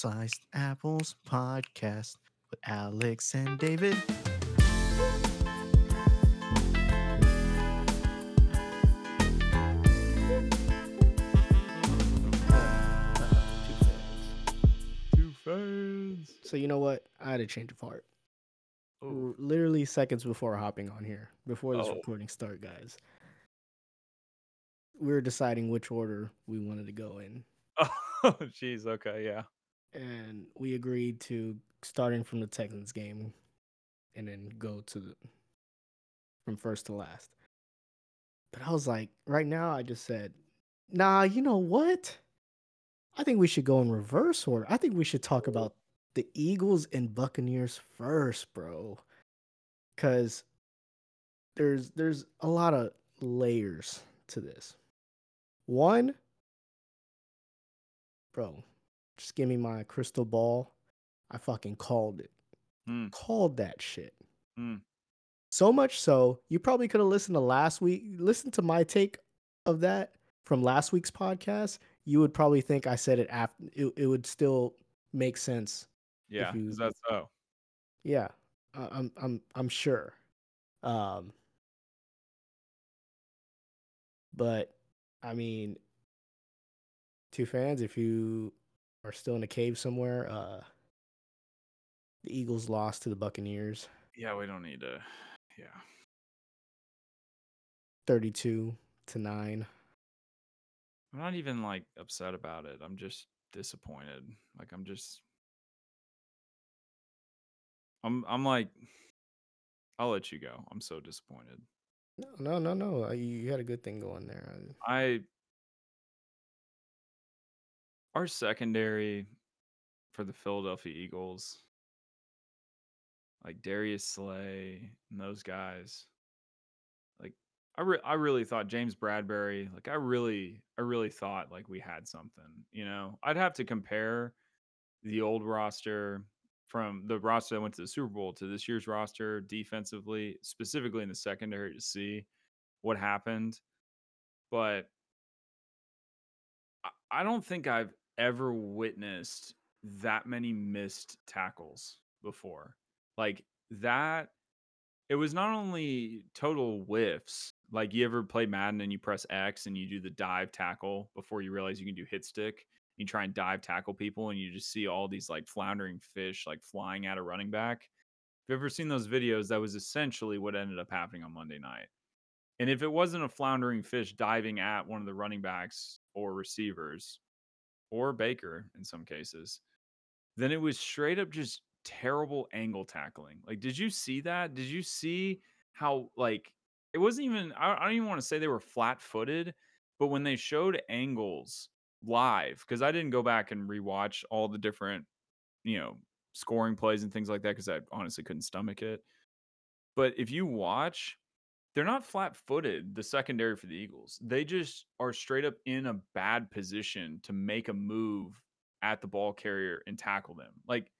Sliced Apples podcast with Alex and David. Two fans. So you know what? I had a change of heart. Oh, Literally seconds before hopping on here, before this Oh. recording start, guys. We were deciding which order we wanted to go in, oh, jeez. Okay, yeah. And we agreed to starting from the Texans game, and then go to the from first to last. But I was like, right now, I just said, nah. You know what? I think we should go in reverse order. I think we should talk about the Eagles and Buccaneers first, bro. Cause there's there's a lot of layers to this. One, bro, just give me my crystal ball. I fucking called it. Hmm. Called that shit. Hmm. So much so, you probably could have listened to last week, listen to my take of that from last week's podcast. You would probably think I said it after it, it would still make sense Yeah. you- Is that so? Yeah, I'm I'm I'm sure. Um, but I mean, two fans. If you are still in a cave somewhere, uh, the Eagles lost to the Buccaneers, Yeah, we don't need to. Yeah. thirty-two to nine. I'm not even like upset about it. I'm just disappointed. Like I'm just. I'm. I'm like. I'll let you go. I'm so disappointed. No, no, no, no. uh, You had a good thing going there. I. Our secondary for the Philadelphia Eagles, like Darius Slay and those guys, like I re- I really thought James Bradberry, like I really I really thought like we had something, you know. I'd have to compare the old roster from the roster that went to the Super Bowl to this year's roster defensively, specifically in the secondary to see what happened. But I- I don't think I've ever witnessed that many missed tackles before. Like that it was not only total whiffs. Like you ever play Madden and you press X and you do the dive tackle before you realize you can do hit stick. You try and dive tackle people and you just see all these like floundering fish like flying at a running back. If you've ever seen those videos, that was essentially what ended up happening on Monday night. And if it wasn't a floundering fish diving at one of the running backs or receivers or Baker in some cases, then it was straight up just terrible angle tackling. Like, did you see that? Did you see how, like, it wasn't even, I, I don't even want to say they were flat footed, but when they showed angles live, because I didn't go back and rewatch all the different, you know, scoring plays and things like that, because I honestly couldn't stomach it. But if you watch, they're not flat footed, the secondary for the Eagles. They just are straight up in a bad position to make a move at the ball carrier and tackle them. Like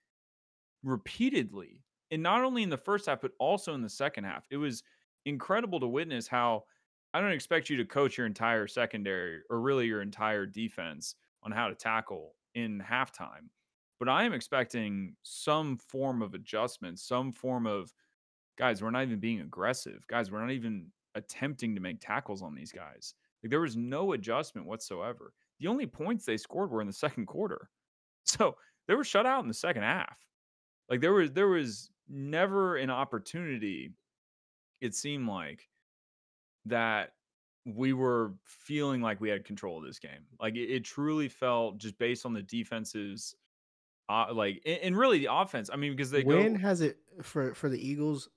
repeatedly. And not only in the first half, but also in the second half. It was incredible to witness how I don't expect you to coach your entire secondary or really your entire defense on how to tackle in halftime. But I am expecting some form of adjustment, some form of guys, we're not even being aggressive. Guys, we're not even attempting to make tackles on these guys. Like there was no adjustment whatsoever. The only points they scored were in the second quarter. So they were shut out in the second half. Like there was there was never an opportunity, it seemed like, that we were feeling like we had control of this game. Like it, it truly felt just based on the defenses, uh, like and, and really the offense. I mean, because they when go has it for for the Eagles?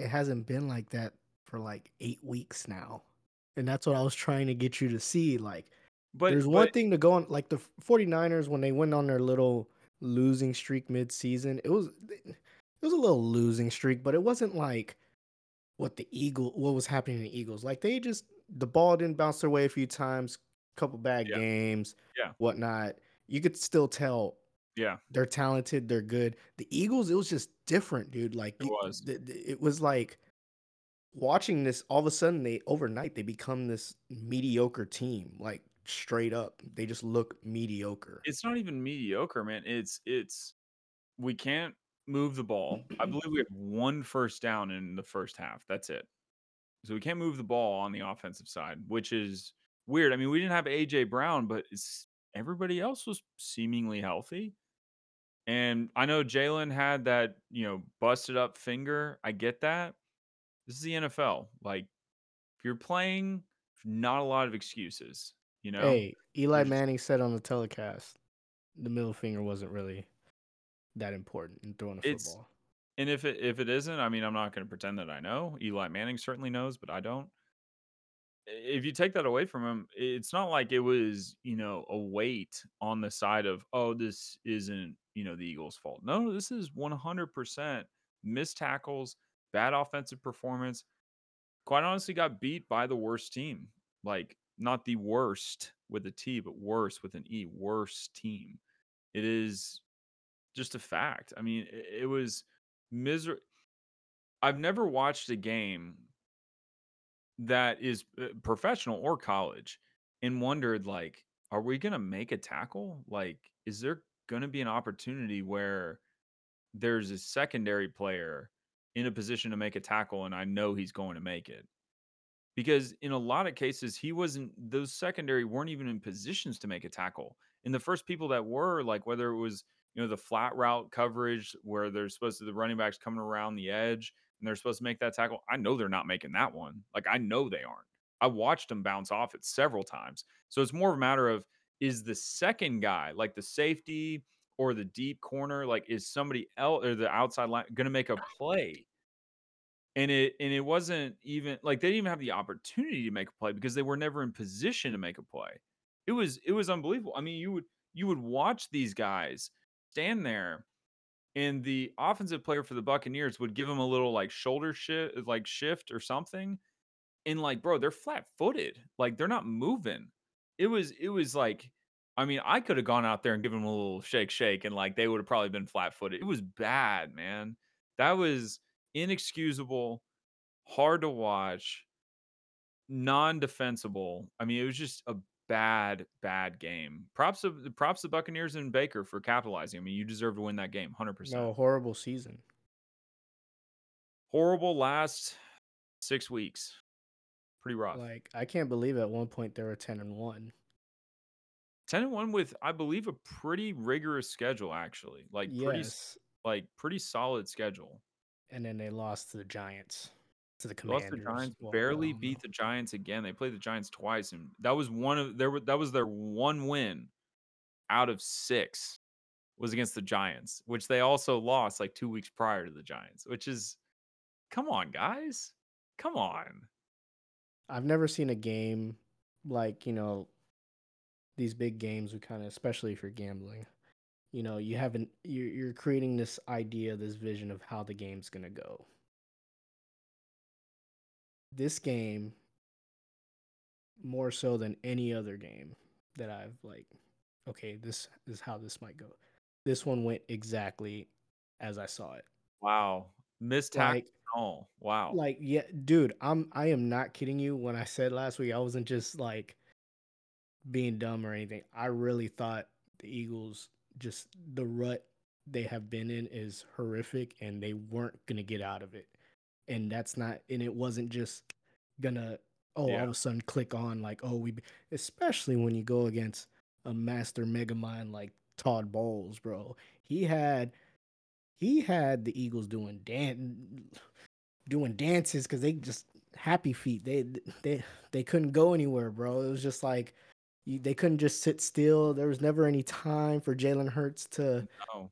It hasn't been like that for like eight weeks now, and that's what I was trying to get you to see. Like, but there's one thing to go on, like the 49ers when they went on their little losing streak mid-season. It was it was a little losing streak, but it wasn't like what the Eagle what was happening in the Eagles. Like they just the ball didn't bounce their way a few times, couple bad Yeah. games, Yeah. whatnot. You could still tell Yeah, they're talented, they're good. The Eagles, it was just different, dude. Like It was. th- it was like watching this. All of a sudden, they overnight they become this mediocre team, like straight up. They just look mediocre. It's not even mediocre, man. It's it's we can't move the ball. I believe we had one first down in the first half. That's it. So we can't move the ball on the offensive side, which is weird. I mean, we didn't have AJ Brown, but everybody else was seemingly healthy. And I know Jalen had that, you know, busted up finger. I get that. This is the NFL. Like, if you're playing, not a lot of excuses. You know, Hey, Eli Manning said on the telecast, the middle finger wasn't really that important in throwing a It's- football. and if it if it isn't, I mean, I'm not going to pretend that I know. Eli Manning certainly knows, but I don't. If you take that away from him, it's not like it was, you know, a weight on the side of, oh, this isn't, you know, the Eagles' fault. No, this is 100% missed tackles, bad offensive performance. Quite honestly, got beat by the worst team. Like, not the worst with a T, but worse with an E. Worst team. It is just a fact. I mean, it, was miserable. I've never watched a game that is uh, professional or college and wondered like are we going to make a tackle like is there going to be an opportunity where there's a secondary player in a position to make a tackle and I know he's going to make it. Because in a lot of cases he wasn't those secondary weren't even in positions to make a tackle and the first people that were like whether it was you know the flat route coverage where they're supposed to the running backs coming around the edge and they're supposed to make that tackle i know they're not making that one like i know they aren't. I watched them bounce off it several times so it's more of a matter of is the second guy like the safety or the deep corner like is somebody else or the outside line going to make a play and it and it wasn't even like they didn't even have the opportunity to make a play because they were never in position to make a play. It was it was unbelievable. I mean, you would you would watch these guys stand there and the offensive player for the Buccaneers would give them a little like shoulder shift like shift or something and like bro, they're flat-footed. Like they're not moving. It was it was like I mean, I could have gone out there and given them a little shake shake and like they would have probably been flat-footed. It was bad, man. That was inexcusable, hard to watch, non-defensible. I mean, it was just a bad, bad game. Props of props to Buccaneers and Baker for capitalizing. I mean, you deserve to win that game, hundred percent. No, horrible season. Horrible last six weeks. Pretty rough. Like I can't believe at one point they were ten and one. Ten and one with, I believe, a pretty rigorous schedule. Actually, like pretty, yes, like pretty solid schedule. and then they lost to the Giants, to the They Lost the Giants, Well, barely well, beat the Giants again. They played the Giants twice, and that was one of their that was their one win out of six was against the Giants, which they also lost like two weeks prior to the Giants. Which is, come on, guys, come on. I've never seen a game like you know these big games. We kind of, especially if you're gambling, you know, you haven't you're, you're creating this idea, this vision of how the game's gonna go. This game, more so than any other game that I've like, okay, this is how this might go. This one went exactly as I saw it. Wow, missed tackle. Like, Oh, wow. like yeah dude i'm i am not kidding you when i said last week i wasn't just like being dumb or anything i really thought the eagles just the rut they have been in is horrific and they weren't gonna get out of it. And that's not and it wasn't just gonna oh all of a sudden click on like oh we especially when you go against a master mega mind like todd bowles bro. He had he had the eagles doing dan doing dances because they just happy feet. They they they couldn't go anywhere, bro. It was just like you, they couldn't just sit still. There was never any time for Jalen Hurts to no.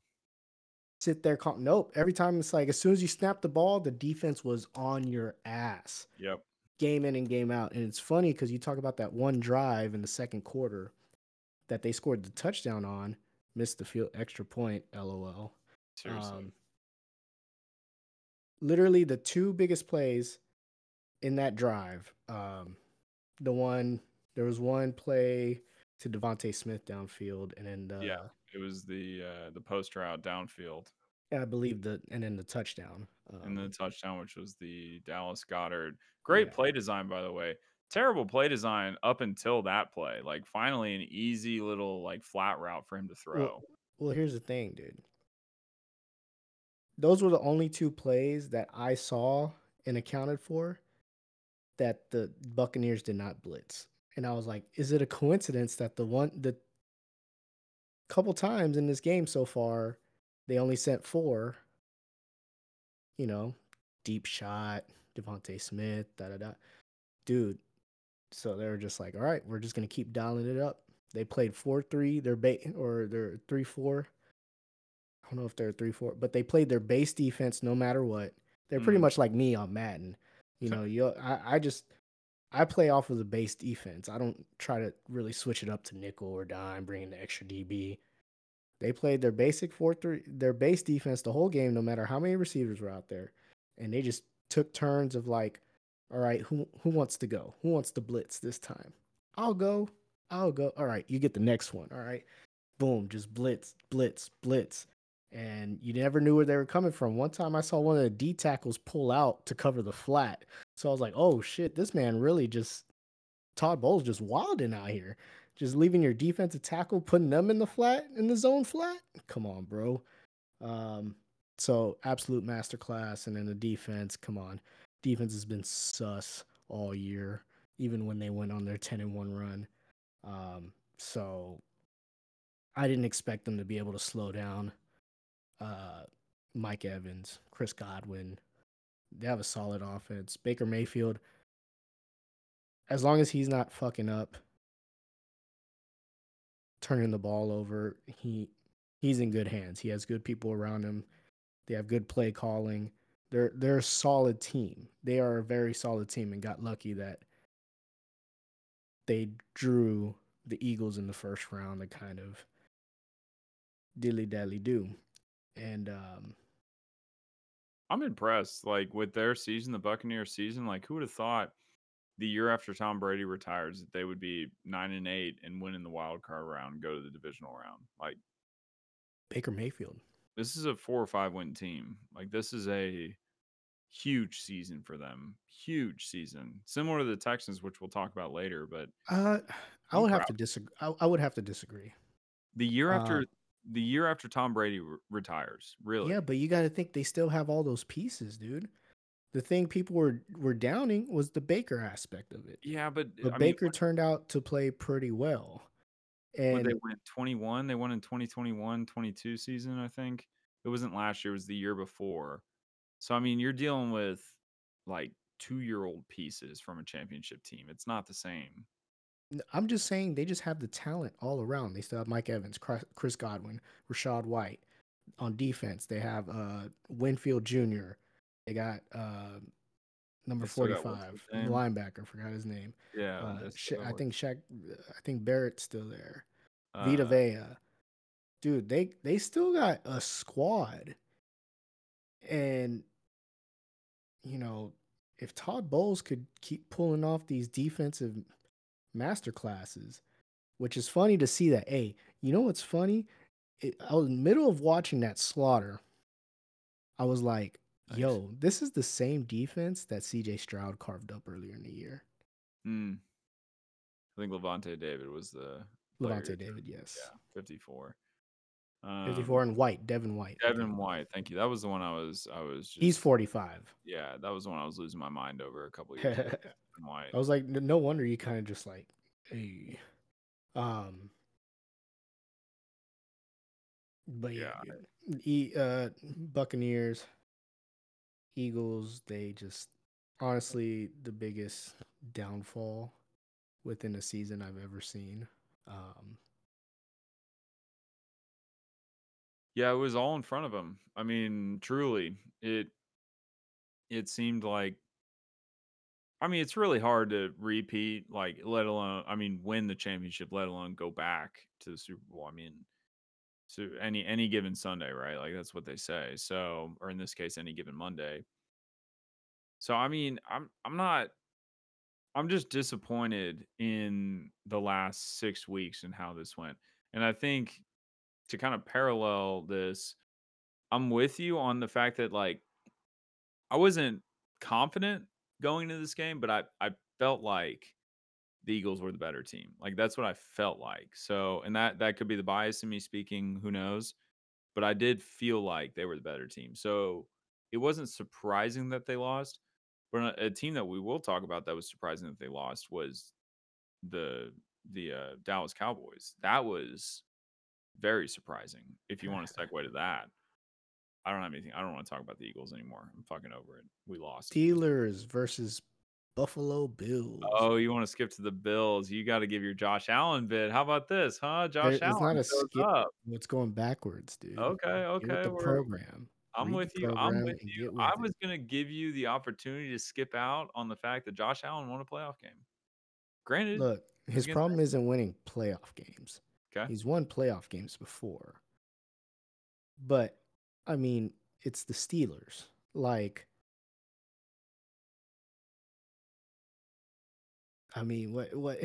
sit there. Calm. Nope. Every time it's like as soon as you snap the ball, the defense was on your ass, Yep. game in and game out. And it's funny because you talk about that one drive in the second quarter that they scored the touchdown on, missed the field extra point. LOL. Seriously. Um, literally the two biggest plays in that drive. Um, the one there was one play to DeVonta Smith downfield, and then the Yeah. it was the uh the post route downfield I believe the and then the touchdown. Um, and the touchdown, which was the Dallas Goedert. Great yeah. play design, by the way. terrible play design up until that play. Like finally an easy little like flat route for him to throw. Well, well, here's the thing, dude. Those were the only two plays that I saw and accounted for that the Buccaneers did not blitz. And I was like, is it a coincidence that the one the couple times in this game so far, they only sent four, you know, deep shot, DeVonta Smith, da da da. Dude, so they were just like, all right, we're just gonna keep dialing it up. They played four three, their bait or their three four. I don't know if they're three four, but they played their base defense no matter what. They're pretty Mhm. much like me on Madden. You know, you I, I just I play off of the base defense. I don't try to really switch it up to nickel or dime, bring in the extra DB. They played their basic four three their base defense the whole game, no matter how many receivers were out there. And they just took turns of like, all right, who who wants to go? Who wants to blitz this time? I'll go. I'll go. All right, you get the next one. All right. Boom, just blitz, blitz, blitz. And you never knew where they were coming from. One time I saw one of the D tackles pull out to cover the flat. So I was like, oh shit, this man really just Todd Bowles just wilding out here. Just leaving your defensive tackle, putting them in the flat, in the zone flat. Come on, bro. Um, so absolute masterclass. And then the defense, come on. Defense has been sus all year, even when they went on their 10 and 1 run. Um, so I didn't expect them to be able to slow down uh, Mike Evans, Chris Godwin. They have a solid offense. Baker Mayfield, as long as he's not fucking up, turning the ball over, he he's in good hands. He has good people around him. They have good play calling. They're they're a solid team. They are a very solid team and got lucky that they drew the Eagles in the first round to kind of dilly dally do. And um I'm impressed. Like with their season, the Buccaneers season, like who would have thought the year after Tom Brady retires that they would be nine and eight and win in the wild card round go to the divisional round? Like Baker Mayfield. this is a four or five win team. Like this is a huge season for them. Huge season. Similar to the Texans, which we'll talk about later, but Uh I would have proud. to disagree. I, I would have to disagree. the year after Uh, the year after Tom Brady re- retires, really. Yeah, but you got to think they still have all those pieces, dude. The thing people were were downing was the Baker aspect of it. Yeah, but But I mean, Baker turned out to play pretty well. when And they went 21, they won in 2021, 22 season, I think. It wasn't last year, it was the year before. So I mean, you're dealing with like 2-year-old pieces from a championship team. It's not the same. I'm just saying they just have the talent all around. They still have Mike Evans, Chris Godwin, Rachaad White. On defense, they have uh Winfield Jr. They got uh number They still got 45, what's his name? linebacker, forgot his name. Yeah, Uh, Sha- I think Shaq I think Barrett's still there. Vita Uh, Vea. Dude, they they still got a squad. And you know, if Todd Bowles could keep pulling off these defensive master classes, which is funny to see that. Hey, you know what's funny? It, I was in the middle of watching that slaughter. I was like, Nice. yo, this is the same defense that CJ Stroud carved up earlier in the year. mm. I think Lavonte David was the Lavonte David, yes. Yeah, 54. 54 Um, and White, Devin White. Devin. White, thank you. That was the one I was I was just He's 45. Yeah, that was the one I was losing my mind over a couple years ago. Devin White. I was like, no wonder you kind of just like, hey, um, but yeah, Yeah. E, uh, Buccaneers, Eagles, they just honestly the biggest downfall within a season I've ever seen. Um, Yeah, it was all in front of him. I mean, truly, it it seemed like I mean, it's really hard to repeat, like, let alone I mean, win the championship, let alone go back to the Super Bowl. I mean, so any any given Sunday, right? Like that's what they say. So, or in this case, any given Monday. So, I mean, I'm I'm not I'm just disappointed in the last six weeks and how this went. And I think to kind of parallel this, I'm with you on the fact that like I wasn't confident going into this game, but I I felt like the Eagles were the better team. Like that's what I felt like. So, and that that could be the bias in me speaking, who knows. But I did feel like they were the better team. So, it wasn't surprising that they lost. But a, a team that we will talk about that was surprising that they lost was the the uh, Dallas Cowboys. That was very surprising. If you want to segue to that, I don't have anything. I don't want to talk about the Eagles anymore. I'm fucking over it. We lost. Steelers versus Buffalo Bills. Oh, you want to skip to the Bills? You got to give your Josh Allen bid. How about this, huh? Josh There- Allen. it's not a skip. up. It's going backwards, dude. Okay, okay. the program. I'm with the you. I'm with you. get with I was gonna give you the opportunity to skip out on the fact that Josh Allen won a playoff game. Granted, Look, his problem isn't winning playoff games. okay. He's won playoff games before. But I mean, it's the Steelers. Like I mean, what what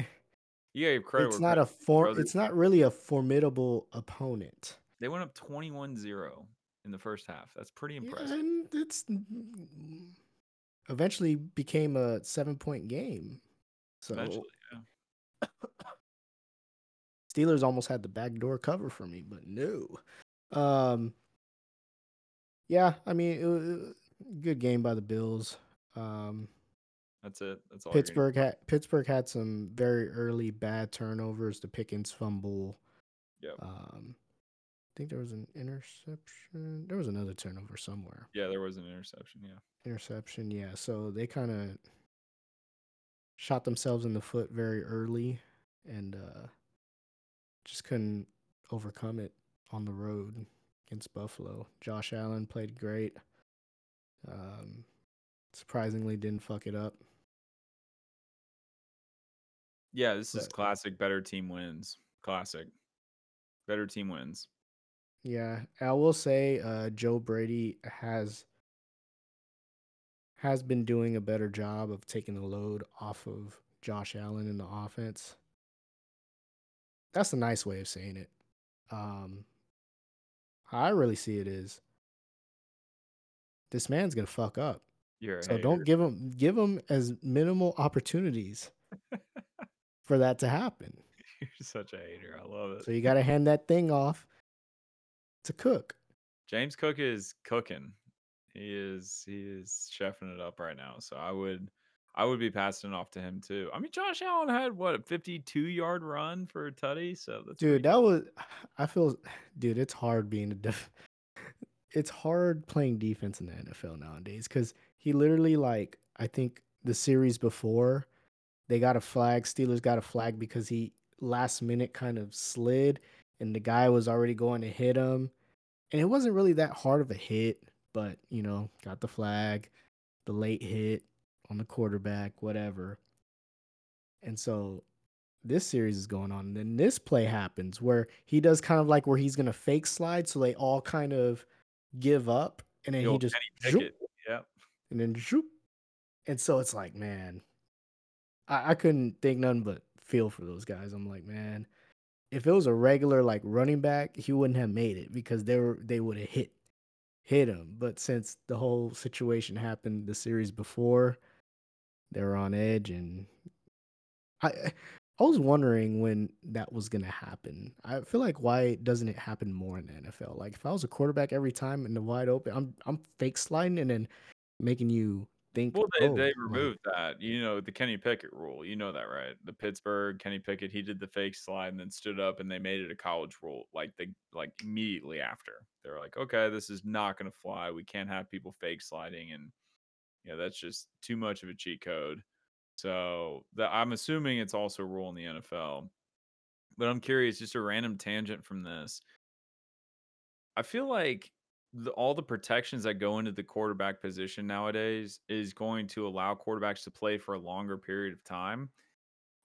You gave credit. it's not a credit's due, for brother. it's not really a formidable opponent. They went up 21-0 in the first half. That's pretty Yeah, impressive. and it's eventually became a 7-point game. So Eventually, yeah. Steelers almost had the backdoor cover for me, but no. Um, yeah, I mean, it was a good game by the Bills. Um, That's it. That's all. Pittsburgh had Pittsburgh had some very early bad turnovers. The Pickens fumble. Yeah. Um, I think there was an interception. There was another turnover somewhere. Yeah, there was an interception. Yeah. Interception, yeah. So they kind of shot themselves in the foot very early, and uh, just couldn't overcome it on the road against Buffalo. Josh Allen played great. Um, surprisingly, didn't fuck it up. Yeah, this is classic. Better team wins. Classic. Better team wins. Yeah, I will say uh, Joe Brady has has been doing a better job of taking the load off of Josh Allen in the offense. That's a nice way of saying it. Um, I really see it is this man's gonna fuck up. You're So don't give him give him as minimal opportunities for that to happen. You're such a hater. I love it. So you got to hand that thing off to Cook. James Cook is cooking. He is he is chefing it up right now. So I would I would be passing it off to him too. I mean, Josh Allen had what a 52 yard run for a tutty. So that's Dude, that was I feel dude, it's hard being a def it's hard playing defense in the NFL nowadays cuz he literally like I think the series before they got a flag, Steelers got a flag because he last minute kind of slid and the guy was already going to hit him. And it wasn't really that hard of a hit, but you know, got the flag, the late hit on the quarterback, whatever. And so this series is going on. And then this play happens where he does kind of like where he's gonna fake slide, so they all kind of give up, and then the he just Kenny zoop, Pickett. Yep. and then zoop. And so it's like, man, I, I couldn't think nothing but feel for those guys. I'm like, man, if it was a regular like running back, he wouldn't have made it because they were they would have hit hit him. But since the whole situation happened the series before, they were on edge, and I I was wondering when that was gonna happen. I feel like why doesn't it happen more in the NFL? Like if I was a quarterback every time in the wide open, I'm I'm fake sliding and then making you think. Well, they, oh, they like- removed that. You know, the Kenny Pickett rule. You know that, right? The Pittsburgh Kenny Pickett, he did the fake slide and then stood up and they made it a college rule. Like they like immediately after. They're like, okay, this is not gonna fly. We can't have people fake sliding and know, that's just too much of a cheat code. So that I'm assuming it's also a rule in the NFL. But I'm curious, just a random tangent from this. I feel like the, all the protections that go into the quarterback position nowadays is going to allow quarterbacks to play for a longer period of time,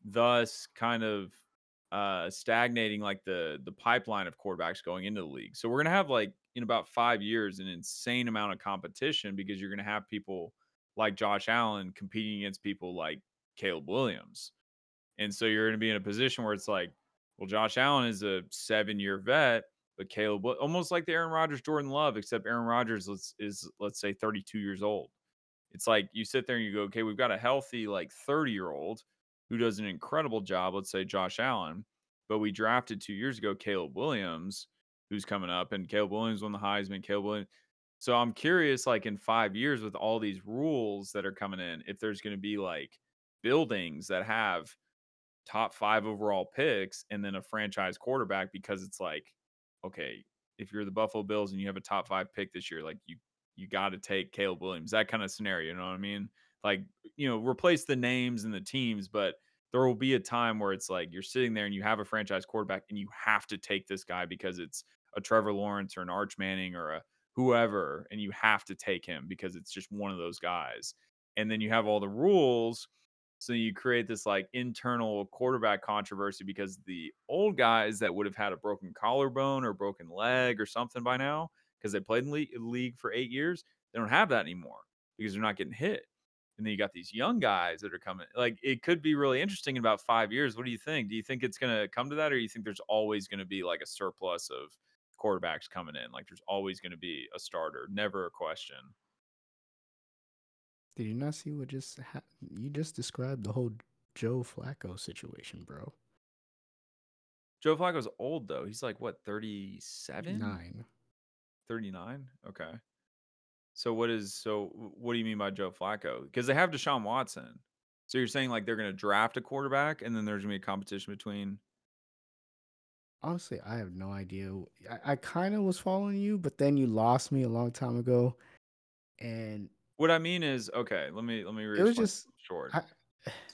thus kind of uh, stagnating like the the pipeline of quarterbacks going into the league. So we're gonna have like in about five years an insane amount of competition because you're gonna have people like Josh Allen competing against people like Caleb Williams, and so you're gonna be in a position where it's like, well, Josh Allen is a seven year vet but Caleb, almost like the Aaron Rodgers, Jordan Love, except Aaron Rodgers is, is let's say 32 years old. It's like you sit there and you go, okay, we've got a healthy like 30 year old who does an incredible job, let's say Josh Allen, but we drafted two years ago Caleb Williams, who's coming up, and Caleb Williams won the Heisman. Caleb Williams. So I'm curious, like in five years, with all these rules that are coming in, if there's going to be like buildings that have top five overall picks and then a franchise quarterback because it's like, okay, if you're the Buffalo Bills and you have a top five pick this year, like you you got to take Caleb Williams, that kind of scenario. You know what I mean? Like, you know, replace the names and the teams, but there will be a time where it's like you're sitting there and you have a franchise quarterback and you have to take this guy because it's a Trevor Lawrence or an Arch Manning or a whoever, and you have to take him because it's just one of those guys. And then you have all the rules. So you create this like internal quarterback controversy because the old guys that would have had a broken collarbone or broken leg or something by now, because they played in the league for eight years, they don't have that anymore because they're not getting hit. And then you got these young guys that are coming. Like it could be really interesting in about five years. What do you think? Do you think it's going to come to that, or do you think there's always going to be like a surplus of quarterbacks coming in? Like there's always going to be a starter, never a question. Did you not see what just ha- you just described the whole Joe Flacco situation, bro? Joe Flacco's old though. He's like what, 37? Nine. 39? Okay. So what is so what do you mean by Joe Flacco? Because they have Deshaun Watson. So you're saying like they're gonna draft a quarterback and then there's gonna be a competition between Honestly, I have no idea. I, I kind of was following you, but then you lost me a long time ago, and what I mean is okay, let me let me it was just short. I,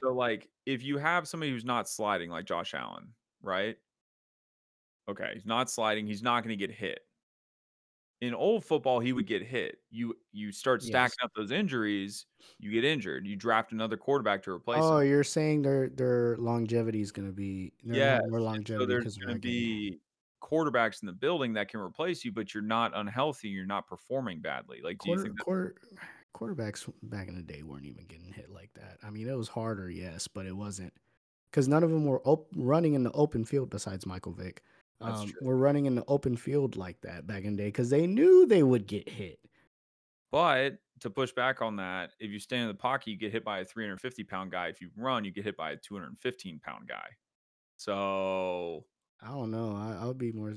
So like if you have somebody who's not sliding like Josh Allen, right? Okay, he's not sliding, he's not gonna get hit. In old football, he would get hit. You you start yes. stacking up those injuries, you get injured. You draft another quarterback to replace Oh, him. you're saying their their longevity is be they're gonna Yes. have more and So longevity there's they're gonna be quarterbacks in the building that can replace you, but you're not unhealthy, you're not performing badly. Like, do you think quarter quarterbacks back in the day weren't even getting hit like that. I mean, it was harder, yes, but it wasn't because none of them were op- running in the open field besides Michael Vick. Um, were running in the open field like that back in the day because they knew they would get hit. But to push back on that, if you stand in the pocket, you get hit by a 350 pound guy. If you run, you get hit by a 215 pound guy. So I don't know. I, I would be more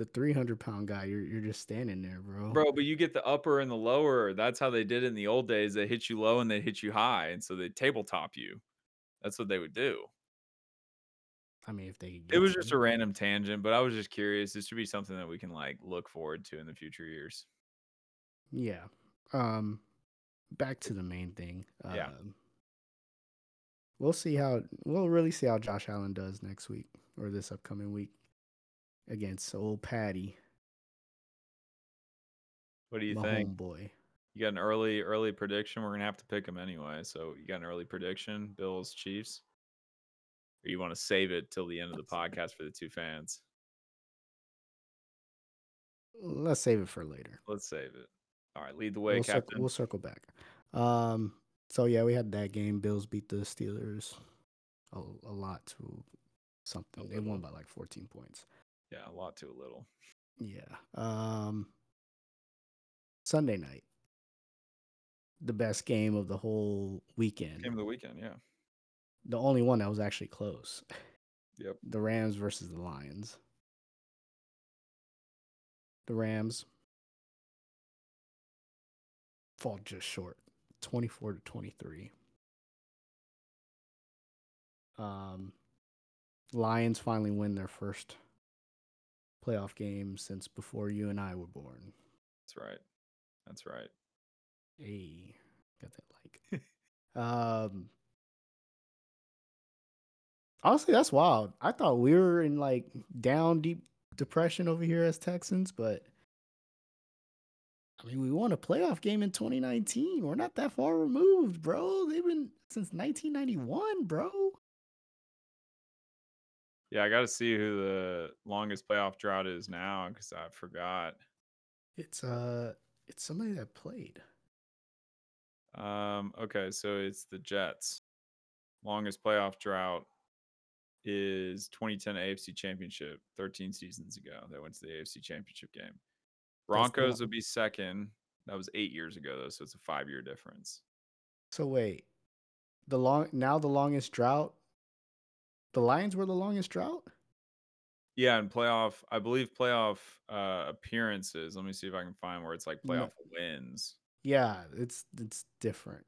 the three hundred pound guy. You're you're just standing there, bro. Bro, but you get the upper and the lower. That's how they did it in the old days. They hit you low and they hit you high, and so they tabletop you. That's what they would do. I mean, if they could It was just a random tangent, but I was just curious. This should be something that we can like look forward to in the future years. yeah. Um, back to the main thing. Yeah. Um, we'll see how we'll really see how Josh Allen does next week or this upcoming week against old Patty, What do you my think? boy? You got an early early prediction? We're gonna have to pick them anyway. So you got an early prediction, Bills Chiefs, or you want to save it till the end of the podcast for the two fans? Let's save it for later. Let's save it. All right, lead the way, we'll, circle, Captain. we'll circle back. Um, so yeah, we had that game. Bills beat the Steelers a, a lot to something. They won by like 14 points. Yeah, a lot to a little. Yeah. Um, Sunday night, the best game of the whole weekend. Game of the weekend, yeah. The only one that was actually close. Yep. The Rams versus the Lions. The Rams fall just short, 24 to 23. Um, Lions finally win their first playoff game since before you and I were born. That's right. That's right. Hey, got that like. um, honestly, that's wild. I thought we were in like down deep depression over here as Texans, but I mean, we won a playoff game in 2019. We're not that far removed, bro. They've been since 1991, bro. Yeah, I got to see who the longest playoff drought is now because I forgot. It's uh, it's somebody that played. Um, okay, so it's the Jets. Longest playoff drought is 2010 AFC Championship, 13 seasons ago. They went to the AFC Championship game. Broncos would be second. That was eight years ago, though, so it's a five year difference. So wait, the long now the longest drought. The Lions were the longest drought. Yeah, and playoff, I believe playoff uh appearances. Let me see if I can find where it's like No. playoff wins. Yeah, it's it's different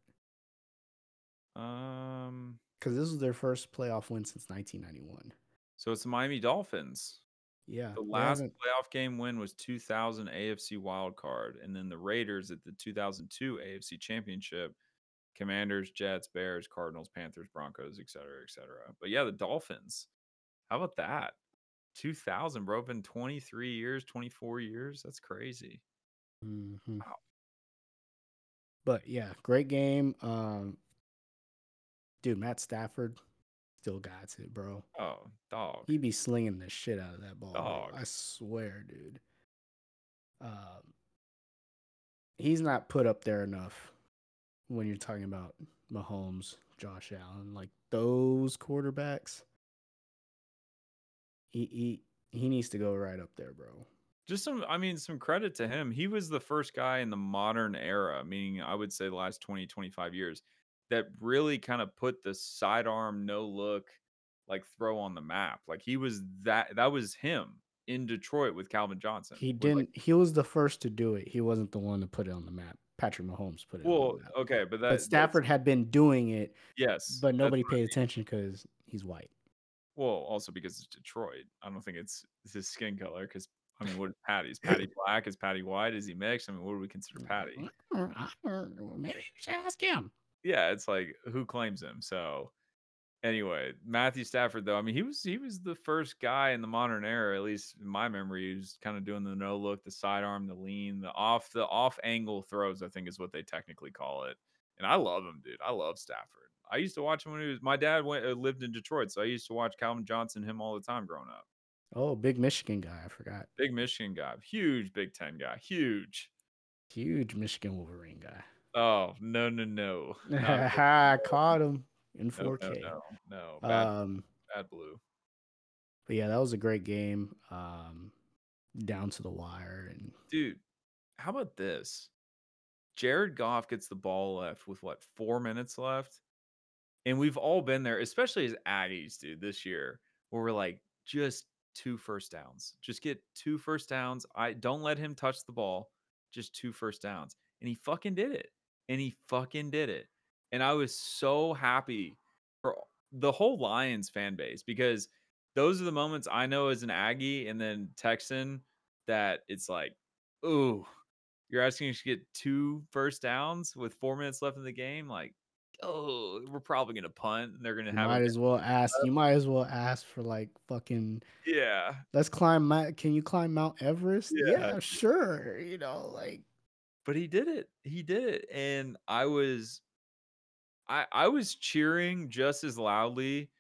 Um, because this was their first playoff win since 1991. so it's the Miami Dolphins. Yeah, The last playoff game win was 2000 AFC wild card, and then the Raiders at the 2002 AFC Championship. Commanders, Jets, Bears, Cardinals, Panthers, Broncos, et cetera, et cetera. But yeah, the Dolphins. How about that? 2000, bro. Been 23 years, 24 years. That's crazy. Mhm. Wow. But yeah, great game. Um, dude, Matt Stafford still got it, bro. Oh, dog. He be slinging the shit out of that ball. bro. Dog. I swear, dude. Um, he's not put up there enough when you're talking about Mahomes, Josh Allen, like those quarterbacks. He he he needs to go right up there, bro. just some i mean some credit to him he was the first guy in the modern era meaning i would say the last 20 25 years that really kind of put the sidearm no look like throw on the map like he was that that was him in detroit with calvin johnson He didn't. he was the first to do it. He wasn't the one to put it on the map. Patrick Mahomes put it. well on the map. Well, okay but that but Stafford had been doing it, yes but nobody I paid mean. attention because he's white. well also because it's detroit i don't think it's, it's his skin color because i mean what is patty is patty black is patty white is he mixed i mean what do we consider patty Maybe you should ask him. Yeah, it's like who claims him. So anyway, Matthew Stafford though, I mean, he was he was the first guy in the modern era, at least in my memory, who's kind of doing the no look, the sidearm, the lean, the off the off angle throws. I think is what they technically call it. And I love him, dude. I love Stafford. I used to watch him when he was. My dad went uh, lived in Detroit, so I used to watch Calvin Johnson him all the time growing up. Oh, big Michigan guy. I forgot. Big Michigan guy, huge Big Ten guy, huge. Huge Michigan Wolverine guy. Oh no no no, I caught him in no, 4K. no no no bad, Um, bad blue. but yeah, that was a great game. Um, down to the wire, and dude, how about this? Jared Goff gets the ball left with what four minutes left, and we've all been there, especially as Aggies, dude, this year, where we're like, just two first downs, just get two first downs. I don't let him touch the ball, just two first downs, and he fucking did it, and he fucking did it, and I was so happy for the whole Lions fan base because those are the moments I know as an Aggie and then Texan that it's like, ooh, you're asking us to get two first downs with four minutes left in the game. Like, oh, we're probably gonna punt. And they're gonna you have, might as well ask. You might as well ask for like fucking. yeah, Let's climb. Mount, can you climb Mount Everest? Yeah. yeah, sure. You know, like but he did it. He did it, and I was, I I was cheering just as loudly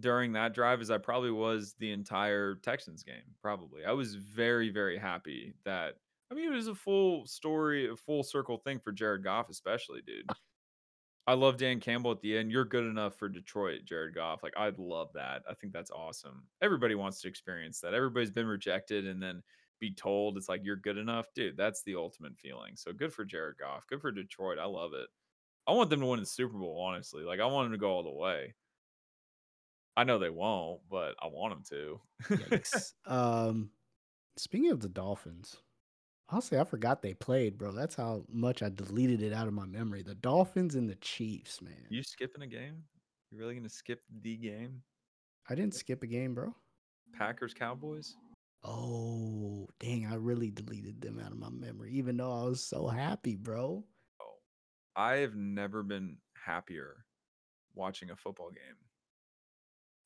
during that drive as I probably was the entire Texans game. Probably, I was very very happy that. I mean, it was a full story, a full circle thing for Jared Goff, especially, dude. Ah. I love Dan Campbell at the end. You're good enough for Detroit, Jared Goff. Like, I'd love that. I think that's awesome. Everybody wants to experience that. Everybody's been rejected and then be told it's like you're good enough. Dude, that's the ultimate feeling. So good for Jared Goff. Good for Detroit. I love it. I want them to win the Super Bowl, honestly. Like, I want them to go all the way. I know they won't, but I want them to. Um, speaking of the Dolphins, honestly, I forgot they played, bro. That's how much I deleted it out of my memory. The Dolphins and the Chiefs, man. you skipping a game? You really to skip the game? I didn't skip a game, bro. Packers, Cowboys? Oh, dang! I really deleted them out of my memory, even though I was so happy, bro. Oh, I have never been happier watching a football game.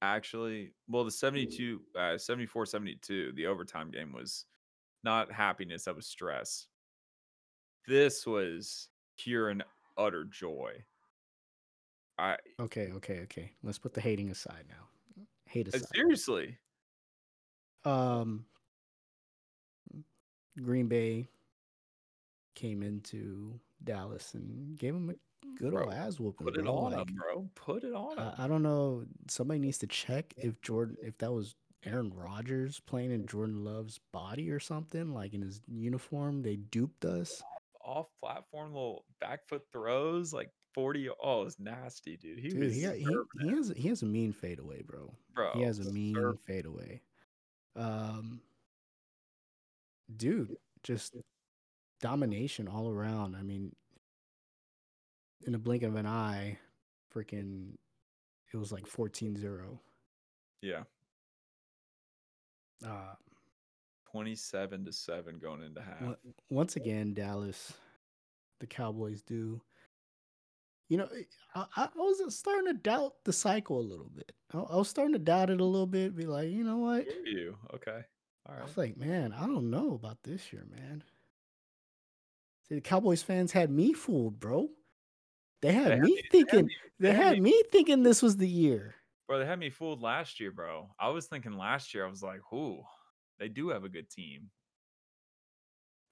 Actually, well, the 72, uh, 74 72, the overtime game was not happiness, that was stress. This was pure and utter joy. I Okay, okay, okay. Let's put the hating aside now. Hate uh, aside. seriously, Um, Green Bay came into Dallas and gave him a good old ass whooping. put it bro. on Like, him, bro. Put it on him. I, I don't know. Somebody needs to check if Jordan, if that was Aaron Rodgers playing in Jordan Love's body or something, like in his uniform. They duped us. off platform little back foot throws, like 40. Oh, it's nasty, dude. He Dude, was he, got- he he has he has a mean fadeaway, bro. bro. He has a mean fadeaway. Um, dude, just domination all around. I mean, in a blink of an eye, freaking, it was like 14-0. Yeah, Uh, 27 to 7 going into half. once again, Dallas, the Cowboys do. You know, I, I was starting to doubt the cycle a little bit. I, I was starting to doubt it a little bit. Be like, you know what? You. Okay. All I was like, man, I don't know about this year, man. See, the Cowboys fans had me fooled, bro. They had They had me me- they had thinking me- they had had me- me thinking this was the year. Bro, they had me fooled last year, bro. I was thinking last year, I was like, "Whoo, they do have a good team."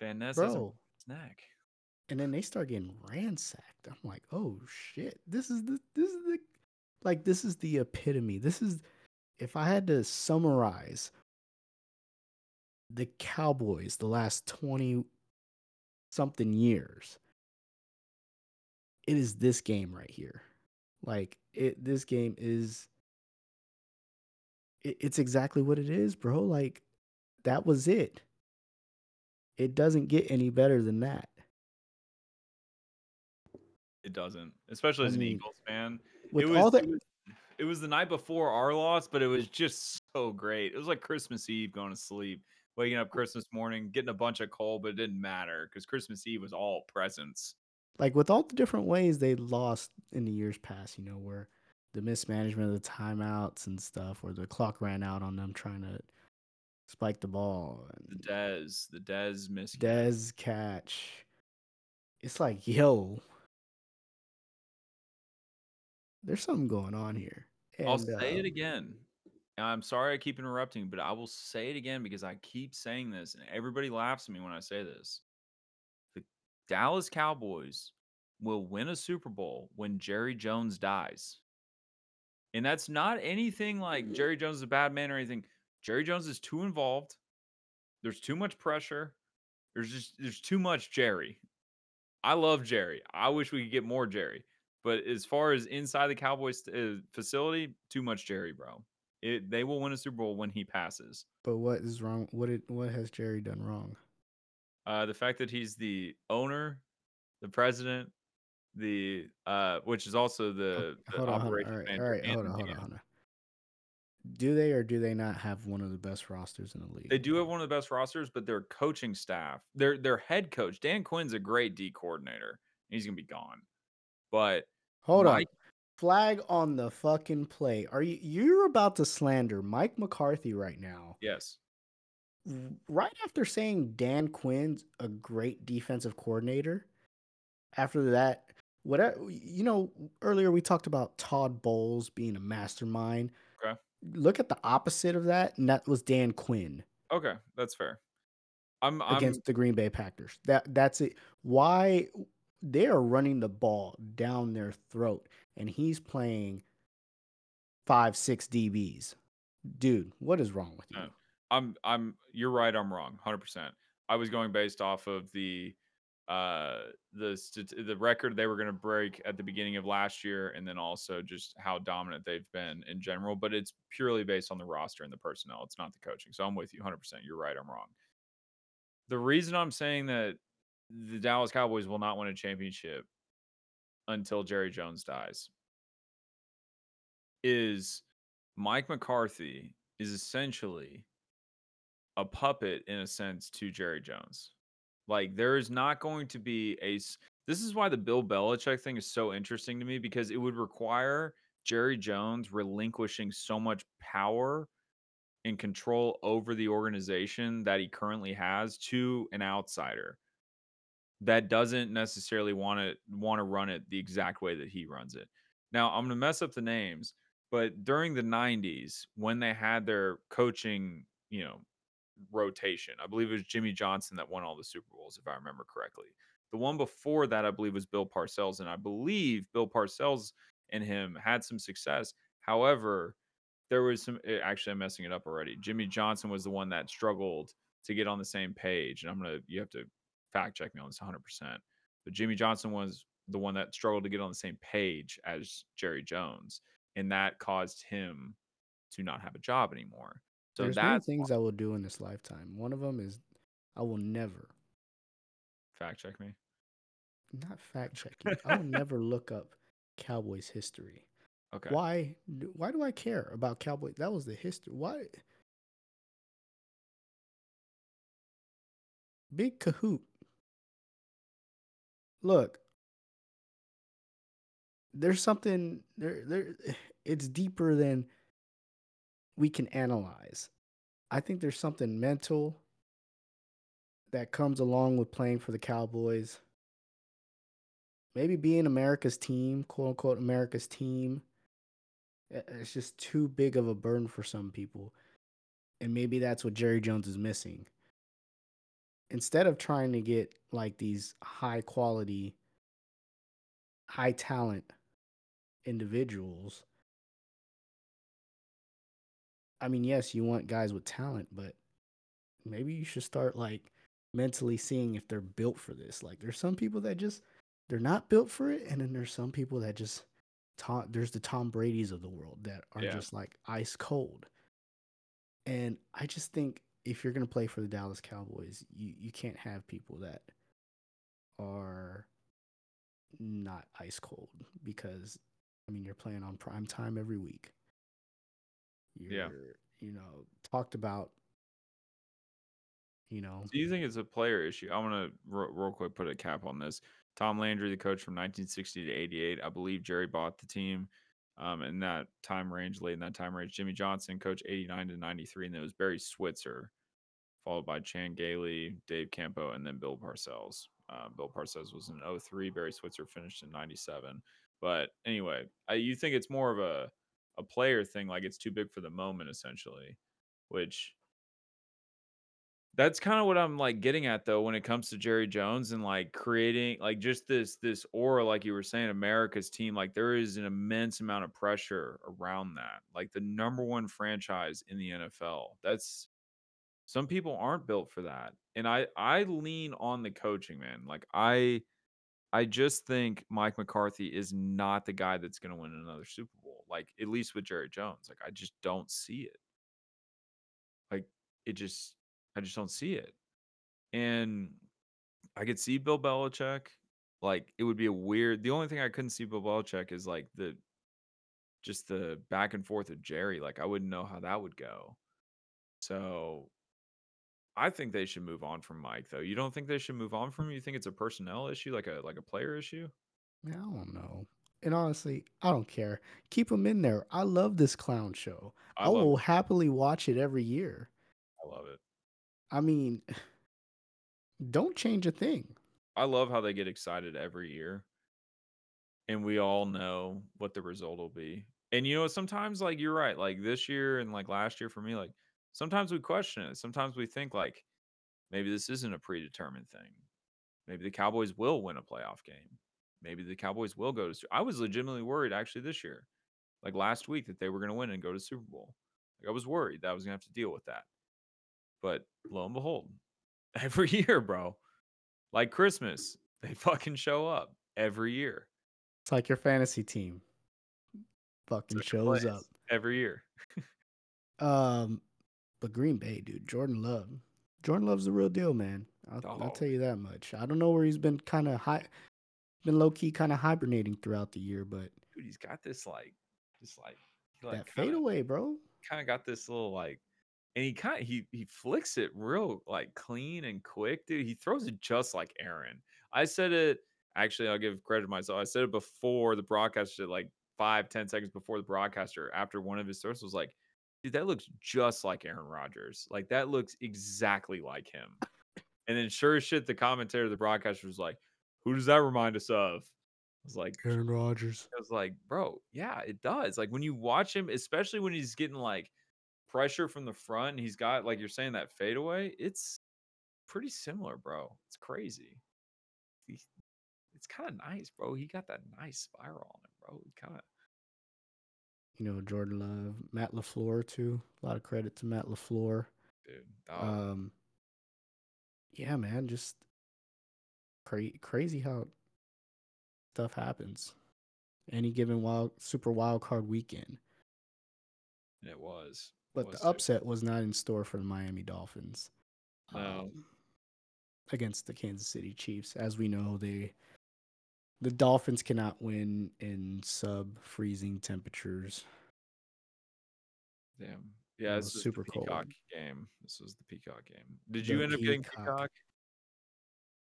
Van Ness Bro. his. And then they start getting ransacked. I'm like, oh shit. This is the this is the like this is the epitome. This is if I had to summarize the Cowboys the last 20 something years, it is this game right here. Like it this game is it, it's exactly what it is, bro. Like that was it. It doesn't get any better than that. It doesn't, especially I as an Eagles fan. With it was, all was it was the night before our loss, but it was just so great. It was like Christmas Eve going to sleep, waking up Christmas morning, getting a bunch of coal, but it didn't matter because Christmas Eve was all presents. like with all the different ways they lost in the years past, you know, where the mismanagement of the timeouts and stuff, where the clock ran out on them trying to spike the ball The Dez, the Dez miss. Dez catch. It's like, yo, there's something going on here. I'll And, say it um, again. I'm sorry I keep interrupting, but I will say it again because I keep saying this, and everybody laughs at me when I say this. The Dallas Cowboys will win a Super Bowl when Jerry Jones dies. And that's not anything like Jerry Jones is a bad man or anything. Jerry Jones is too involved. There's too much pressure. There's just there's too much Jerry. I love Jerry. I wish we could get more Jerry. But as far as inside the Cowboys uh, facility, too much Jerry, bro. It, they will win a Super Bowl when he passes. But what is wrong? What did what has Jerry done wrong? Uh, the fact that he's the owner, the president, the uh, which is also the, the hold on, hold on. all right, All right, hold on, hold on, hold on. Do they or do they not have one of the best rosters in the league? They do have one of the best rosters, but their coaching staff, their their head coach, Dan Quinn's a great D coordinator. He's gonna be gone. But Hold Mike- on. Flag on the fucking play. Are you you're about to slander Mike McCarthy right now? yes, Right after saying Dan Quinn's a great defensive coordinator. After that, whatever you know, earlier we talked about Todd Bowles being a mastermind. Okay. Look at the opposite of that, and that was Dan Quinn okay, that's fair. I'm, I'm against the Green Bay Packers. That that's it. Why they are running the ball down their throat, and he's playing five, six DBs. Dude, what is wrong with you? No. I'm I'm you're right, I'm wrong. 100%. I was going based off of the uh the the record they were going to break at the beginning of last year and then also just how dominant they've been in general, but it's purely based on the roster and the personnel. It's not the coaching. So I'm with you 100%. You're right, I'm wrong. The reason I'm saying that the Dallas Cowboys will not win a championship until Jerry Jones dies is Mike McCarthy is essentially a puppet in a sense to Jerry Jones. Like there is not going to be a This is why the Bill Belichick thing is so interesting to me because it would require Jerry Jones relinquishing so much power and control over the organization that he currently has to an outsider that doesn't necessarily want to want to run it the exact way that he runs it. Now, I'm going to mess up the names, but during the 90s when they had their coaching, you know, rotation, I believe it was Jimmy Johnson that won all the Super Bowls if I remember correctly. The one before that I believe was Bill Parcells and I believe Bill Parcells and him had some success. However, there was some eh, actually I'm messing it up already. Jimmy Johnson was the one that struggled to get on the same page and I'm going to you have to fact check me on this 100%. But Jimmy Johnson was the one that struggled to get on the same page as Jerry Jones, and that caused him to not have a job anymore. So There's many things I will do in this lifetime. One of them is I will never, fact check me. not fact checking. I will never look up Cowboys history. Okay. Why? do- Why do I care about Cowboys? That was the history. Why? Big Kahoot. Look, there's something there. There, it's deeper than we can analyze. I think there's something mental that comes along with playing for the Cowboys. Maybe being America's team, quote unquote, America's team. It's just too big of a burden for some people. And maybe that's what Jerry Jones is missing. Instead of trying to get like these high quality, high talent individuals, I mean, yes, you want guys with talent, but maybe you should start like mentally seeing if they're built for this. Like there's some people that just they're not built for it, and then there's some people that just Tom, there's the Tom Brady's of the world that are Yeah. just like ice cold. And I just think if you're gonna play for the Dallas Cowboys, you, you can't have people that are not ice cold because I mean you're playing on prime time every week. You're, Yeah. you know, talked about you know, Do you think it's a player issue? I want to real, real quick put a cap on this. Tom Landry, the coach from 1960 to 88, I believe Jerry bought the team um, in that time range, late in that time range. Jimmy Johnson, coach 89 to 93, and then it was Barry Switzer, followed by Chan Gailey, Dave Campo, and then Bill Parcells. Uh, Bill Parcells was in 03. Barry Switzer finished in 97. But anyway, I, you think it's more of a a player thing, like it's too big for the moment, essentially, which that's kind of what I'm like getting at though when it comes to Jerry Jones and like creating like just this this aura like you were saying America's team like there is an immense amount of pressure around that. Like the number one franchise in the NFL. That's some people aren't built for that. And I I lean on the coaching, man. Like I I just think Mike McCarthy is not the guy that's going to win another Super Bowl. Like at least with Jerry Jones. Like I just don't see it. Like it just I just don't see it. And I could see Bill Belichick. Like it would be a weird. The only thing I couldn't see Bill Belichick is like the just the back and forth of Jerry. Like I wouldn't know how that would go. So I think they should move on from Mike though. You don't think they should move on from him? You think it's a personnel issue, like a like a player issue? I don't know. And honestly, I don't care. Keep him in there. I love this clown show. I, I will it. happily watch it every year. I love it. I mean, don't change a thing. I love how they get excited every year. And we all know what the result will be. And you know, sometimes like you're right, like this year and like last year for me, like sometimes we question it. Sometimes we think like maybe this isn't a predetermined thing. Maybe the Cowboys will win a playoff game. Maybe the Cowboys will go to I was legitimately worried actually this year. Like last week that they were going to win and go to Super Bowl. Like I was worried that I was going to have to deal with that. But lo and behold, every year, bro. Like Christmas, they fucking show up every year. It's like your fantasy team fucking shows up. every year. Um, but Green Bay, dude, Jordan Love. Jordan Love's the real deal, man. I'll, I'll tell you that much. I don't know where he's been kind of high, been low key kind of hibernating throughout the year, but Dude, he's got this like, just like, like that kinda, fadeaway, bro. kind of got this little like, and he kind of he he flicks it real like clean and quick, dude. He throws it just like Aaron. I said it. Actually, I'll give credit to myself. I said it before the broadcaster, like five ten seconds before the broadcaster, after one of his throws was like, dude, that looks just like Aaron Rodgers. Like that looks exactly like him. And then sure as shit, the commentator, the broadcaster was like, "Who does that remind us of?" I was like, Aaron Rodgers. I was like, bro, yeah, it does. Like when you watch him, especially when he's getting like pressure from the front and he's got like you're saying that fadeaway, it's pretty similar, bro. It's crazy. He's, it's kind of nice, bro. He got that nice spiral on it, bro. Kind of You know, Jordan Love, Matt LaFleur too. A lot of credit to Matt LaFleur. dude. Um, yeah, man, just cra- crazy how stuff happens. Any given wild super wild card weekend. It was. But the upset was not in store for the Miami Dolphins. No. um, against the Kansas City Chiefs. As we know, they the Dolphins cannot win in sub freezing temperatures. Damn. Yeah, this was super the cold. Game. This was the Peacock game. Did The you end up getting Peacock. Peacock?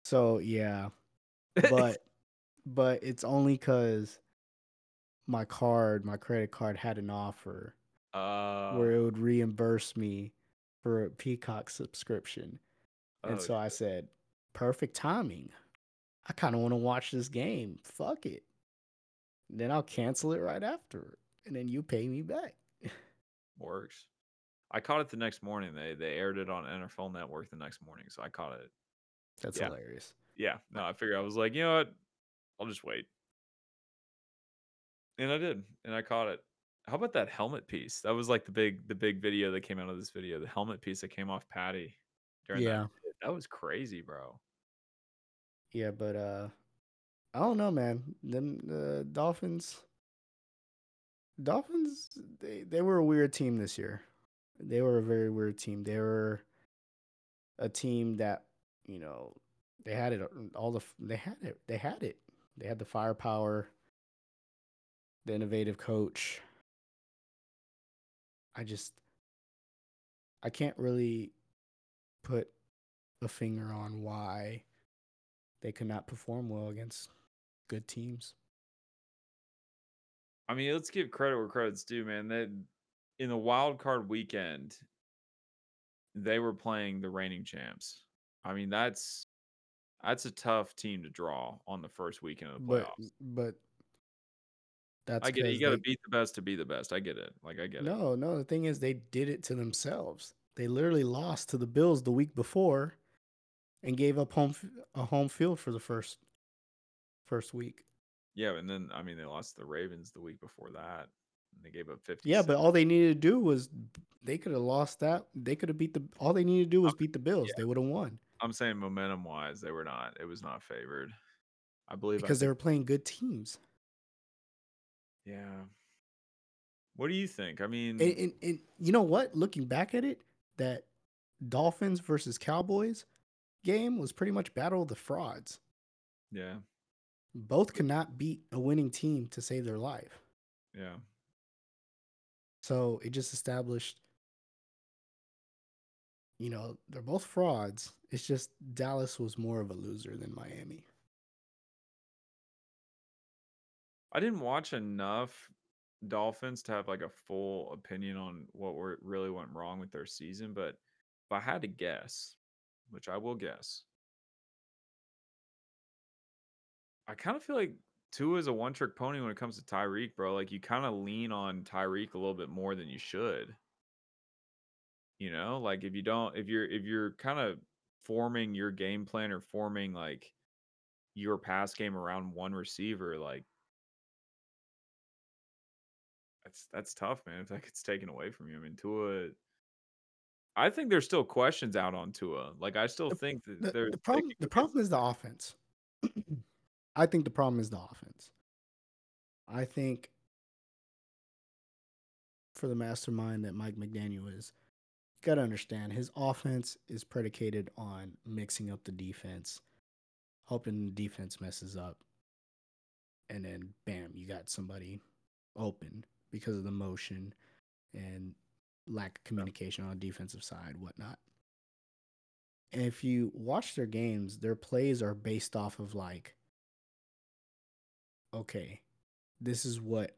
So yeah, but but it's only because my card, my credit card, had an offer uh, where it would reimburse me for a Peacock subscription. And oh, so I said, perfect timing. I kind of want to watch this game. Fuck it. Then I'll cancel it right after. And then you pay me back. works. I caught it the next morning. They they aired it on NFL Network the next morning, so I caught it. That's Yeah. hilarious. Yeah, no, I figured I was like, you know what, I'll just wait, and I did, and I caught it. How about that helmet piece? That was like the big the big video that came out of this video. The helmet piece that came off Patty. During Yeah. that. That was crazy, bro. Yeah, but uh I don't know, man. Them uh, Dolphins Dolphins they they were a weird team this year. They were a very weird team. They were a team that, you know, they had it all the they had it. They had it. They had the firepower, the innovative coach. I just I can't really put a finger on why they could not perform well against good teams. I mean, let's give credit where credit's due, man. That in the wild card weekend, they were playing the reigning champs. I mean, that's that's a tough team to draw on the first weekend of the But playoffs. but that's I get it. You got to beat the best to be the best. I get it. Like I get it. No, no, the thing is they did it to themselves. They literally lost to the Bills the week before and gave up home a home field for the first first week. Yeah, and then I mean they lost to the Ravens the week before that. And they gave up fifty. Yeah, but all they needed to do was they could have lost that. They could have beat the all they needed to do was beat the Bills. They would have won I'm saying momentum wise, they were not. It was not favored. I believe I because they were playing good teams. Yeah. What do you think? I mean, And, and, and you know what? Looking back at it, that Dolphins versus Cowboys game was pretty much battle of the frauds. yeah, Both could not beat a winning team to save their life. yeah. So it just established, you know, they're both frauds. It's just Dallas was more of a loser than Miami. I didn't watch enough Dolphins to have like a full opinion on what were, really went wrong with their season, but if I had to guess, which I will guess, I kind of feel like Tua is a one trick pony when it comes to Tyreek, bro. Like you kind of lean on Tyreek a little bit more than you should. You know, like if you don't, if you're if you're kind of forming your game plan or forming like your pass game around one receiver, like that's that's tough, man. If that gets taken away from you, I mean, Tua. I think there's still questions out on Tua. Like I still The- think that The, there's the problem the problem is the offense. I think the problem is the offense. I think for the mastermind that Mike McDaniel is, you got to understand his offense is predicated on mixing up the defense, hoping the defense messes up, and then bam, you got somebody open because of the motion and lack of communication on the defensive side, whatnot. And if you watch their games, their plays are based off of like, okay, this is what,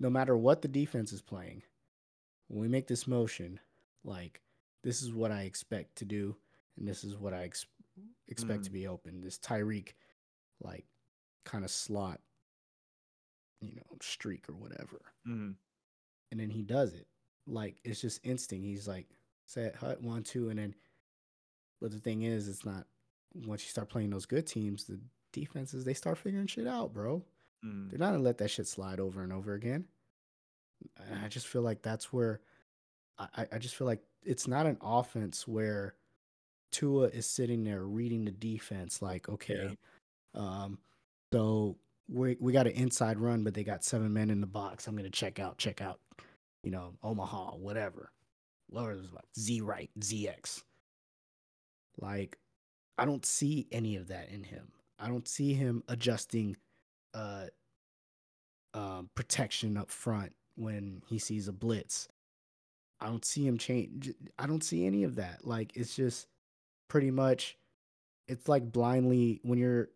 no matter what the defense is playing, when we make this motion, like, this is what I expect to do, and this is what I ex- expect mm. to be open. This Tyreek, like, kind of slot, you know, streak or whatever Mhm. and then he does it. Like it's just instinct. He's like set hut one two, and then. But the thing is, it's not. Once you start playing those good teams, the defenses they start figuring shit out, bro. Mhm. They're not gonna let that shit slide over and over again. And I just feel like that's where. I I- I just feel like it's not an offense where Tua is sitting there reading the defense like, okay, um, so we we got an inside run, but they got seven men in the box. I'm gonna check out, check out, you know, Omaha, whatever. Like Z right, ZX. Like, I don't see any of that in him. I don't see him adjusting uh um protection up front when he sees a blitz. I don't see him change. I don't see any of that. Like it's just pretty much it's like blindly when you're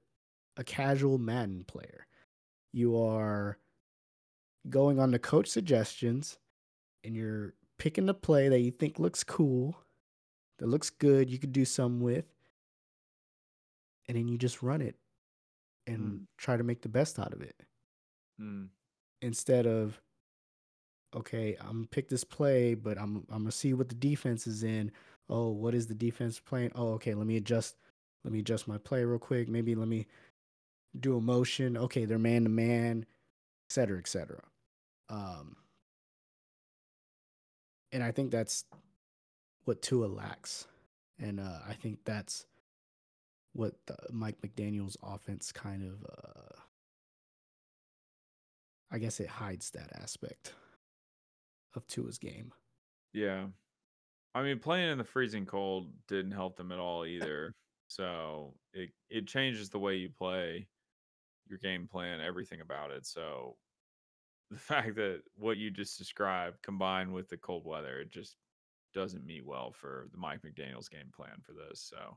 a casual Madden player, you are going on the coach suggestions and you're picking the play that you think looks cool, that looks good, you could do something with, and then you just run it and Mm. try to make the best out of it Mm. instead of okay, I'm gonna pick this play, but I'm I'm gonna see what the defense is in. Oh, what is the defense playing? Oh, okay, let me adjust let me adjust my play real quick. Maybe let me do a motion. Okay, they're man to man, et cetera, et cetera. Um and I think that's what Tua lacks. And uh, I think that's what the Mike McDaniel's offense kind of uh, I guess it hides that aspect of Tua's game. Yeah. I mean, playing in the freezing cold didn't help them at all either. So it it changes the way you play, your game plan, everything about it. So the fact that what you just described combined with the cold weather, it just doesn't meet well for the Mike McDaniel's game plan for this. So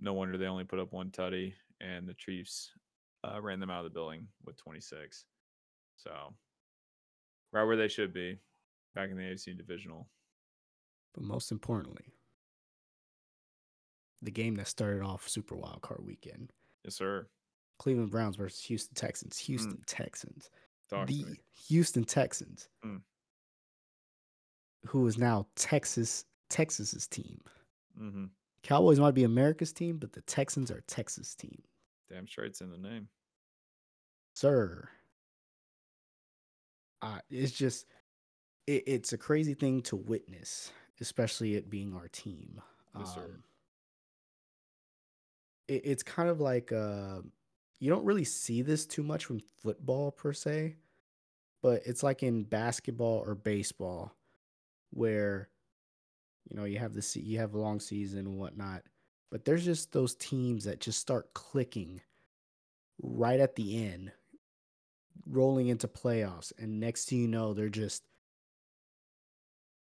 no wonder they only put up one tutty and the Chiefs uh, ran them out of the building with 26. So right where they should be, back in the AFC divisional. But most importantly, the game that started off Super Wild Card weekend Yes, sir. Cleveland Browns versus Houston Texans. Houston Texans. Talk the. Houston Texans, Mm. who is now Texas Texas's team. Mm-hmm. Cowboys might be America's team, but the Texans are Texas team, Damn sure it's in the name. sir. Uh, it's just it, it's a crazy thing to witness, especially it being our team. Yes, sir. Um, it, it's kind of like uh, you don't really see this too much from football per se, but it's like in basketball or baseball, where you know you have the you have a long season and whatnot, but there's just those teams that just start clicking right at the end, rolling into playoffs, and next thing you know, they're just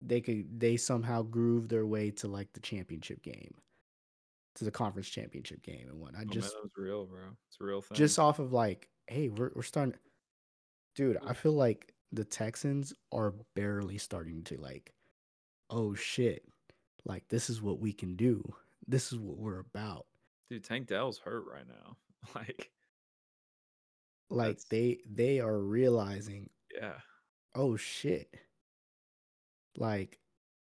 they could they somehow groove their way to like the championship game, to the conference championship game and whatnot. Oh, Just man, that was real, bro. It's a real thing. just off of like, hey, we're we're starting. Dude, I feel like the Texans are barely starting to like, oh shit, like this is what we can do. This is what we're about. dude. Tank Dell's hurt right now. Like, Like That's- they they are realizing, yeah, oh shit, like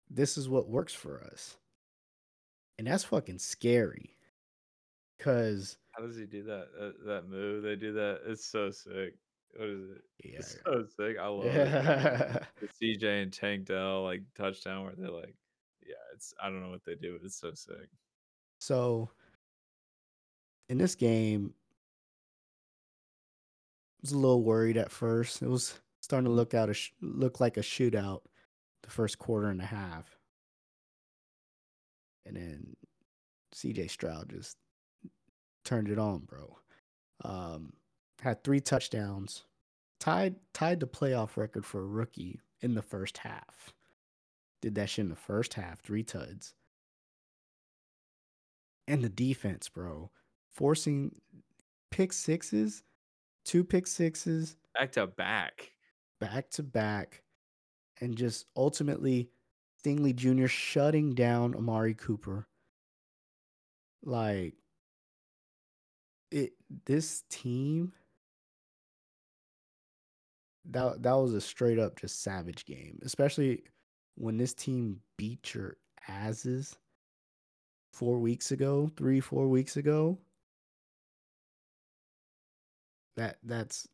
this is what works for us, and that's fucking scary. Cause how does he do that? That, that move they do that. It's so sick. What is it? yeah, It's so sick. I love it. The CJ and Tank Dell like touchdown where they're like, yeah, it's I don't know what they do, but it's so sick. So in this game, I was a little worried at first. It was starting to mm. look out a sh- look like a shootout the first quarter and a half, and then C.J. Stroud just turned it on, bro. Um, had three touchdowns, tied tied the playoff record for a rookie in the first half. Did that shit in the first half, three tuds and the defense, bro, forcing pick sixes, two pick sixes Back to back. back to back, and just ultimately Stingley Jr. shutting down Amari Cooper. Like it, this team. That that was a straight up just savage game, especially when this team beat your asses four weeks ago, three, four weeks ago. That that's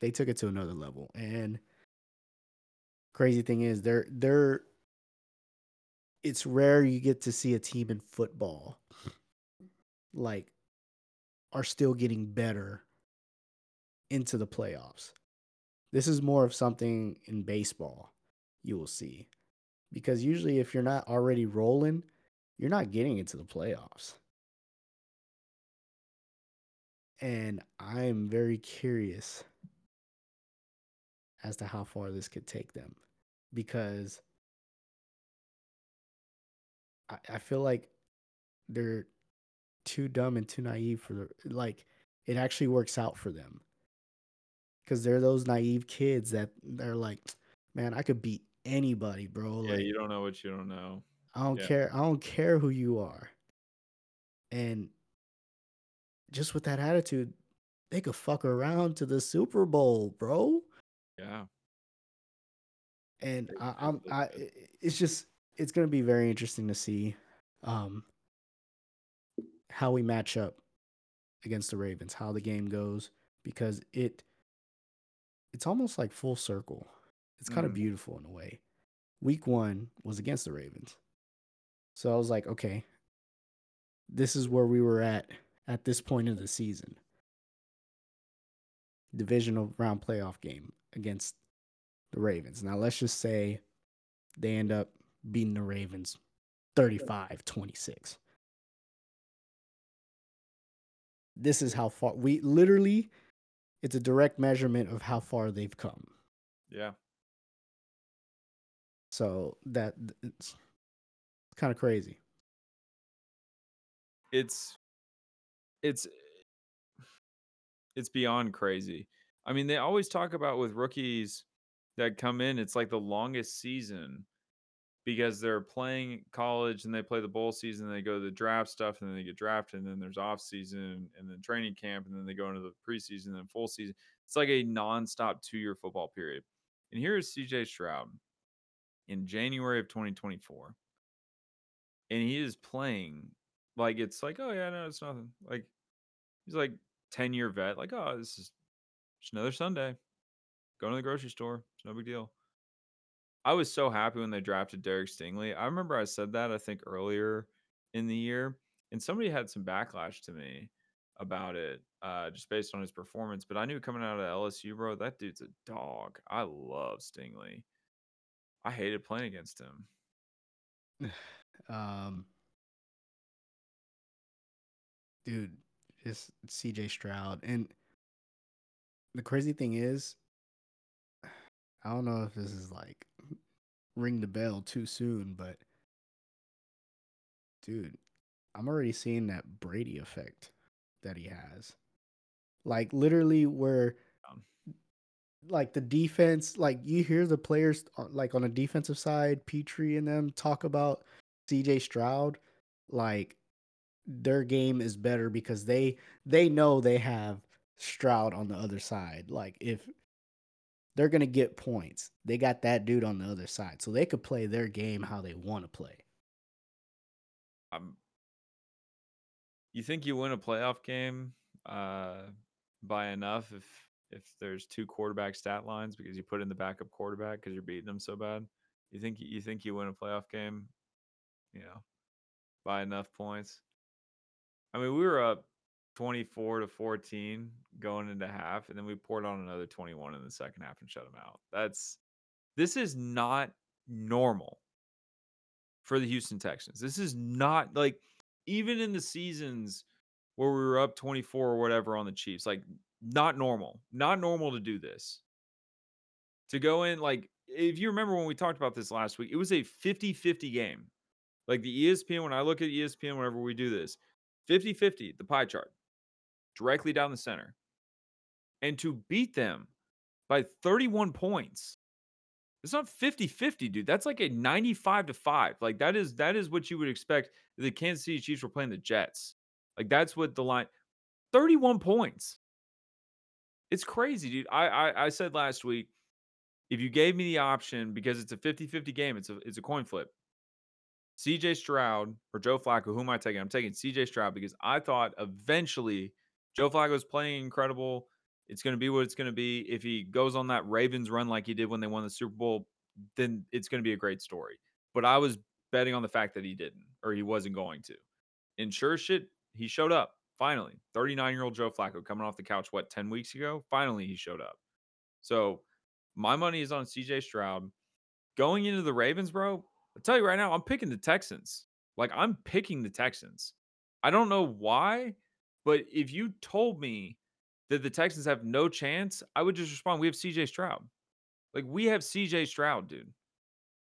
they took it to another level. And crazy thing is they're they're it's rare you get to see a team in football like are still getting better into the playoffs. This is more of something in baseball you will see. Because usually if you're not already rolling, you're not getting into the playoffs. And I'm very curious as to how far this could take them. Because I, I feel like they're too dumb and too naive for the like it actually works out for them. Because they're those naive kids that they're like man i could beat anybody bro. Yeah, like you don't know what you don't know. i don't yeah. care i don't care who you are. And just with that attitude they could fuck around to the super bowl bro Yeah. and I, I'm I it's just it's gonna be very interesting to see um how we match up against the Ravens, how the game goes, because it it's almost like full circle. It's kind of Mm. beautiful in a way. Week one was against the Ravens. So I was like, okay, this is where we were at at this point of the season. Divisional round playoff game against the Ravens. Now let's just say they end up beating the Ravens 35 26. This is how far we literally, it's a direct measurement of how far they've come. Yeah. So that it's kind of crazy. It's it's it's beyond crazy. I mean, they always talk about with rookies that come in, it's like the longest season because they're playing college and they play the bowl season, they go to the draft stuff, and then they get drafted, and then there's off season and then training camp, and then they go into the preseason and then full season. It's like a nonstop two year football period. And here is CJ Stroud in January of 2024. And he is playing like it's like, oh yeah, no, it's nothing. Like he's like 10 year vet, like, oh, this is just another Sunday. Going to the grocery store. It's no big deal. I was so happy when they drafted Derek Stingley. I remember I said that I think earlier in the year, and somebody had some backlash to me about it, uh, just based on his performance. But I knew coming out of LSU, bro, that dude's a dog. I love Stingley. I hated playing against him. Um, dude, just CJ Stroud. And the crazy thing is, I don't know if this is like ring the bell too soon, but dude, I'm already seeing that Brady effect that he has. Like literally where like the defense, like you hear the players like on the defensive side, Pitre and them talk about CJ Stroud, like their game is better because they they know they have Stroud on the other side. Like if they're gonna get points, they got that dude on the other side, so they could play their game how they want to play. Um, you think you win a playoff game uh, by enough if if there's two quarterback stat lines because you put in the backup quarterback because you're beating them so bad? You think you think you win a playoff game, you know, by enough points? I mean, we were up 24 to 14 going into half, and then we poured on another 21 in the second half and shut them out. That's this is not normal for the Houston Texans. This is not like even in the seasons where we were up 24 or whatever on the Chiefs, like not normal. Not normal to do this. To go in like if you remember when we talked about this last week, it was a 50-50 game. Like the ESPN when I look at ESPN whenever we do this, 50-50 the pie chart directly down the center. And to beat them by 31 points it's not 50-50, dude. That's like a 95 to 5. Like that is that is what you would expect. The Kansas City Chiefs were playing the Jets. Like that's what the line 31 points. It's crazy, dude. I I, I said last week, if you gave me the option, because it's a 50-50 game, it's a it's a coin flip. CJ Stroud or Joe Flacco, who am I taking? I'm taking CJ Stroud because I thought eventually Joe Flacco's playing incredible. It's going to be what it's going to be. If he goes on that Ravens run like he did when they won the Super Bowl, then it's going to be a great story. But I was betting on the fact that he didn't or he wasn't going to. And sure shit, he showed up. Finally, 39 year old Joe Flacco coming off the couch, what, 10 weeks ago? Finally, he showed up. So my money is on CJ Stroud. Going into the Ravens, bro, I'll tell you right now, I'm picking the Texans. Like, I'm picking the Texans. I don't know why, but if you told me that the Texans have no chance, I would just respond, we have CJ Stroud. Like, we have CJ Stroud, dude.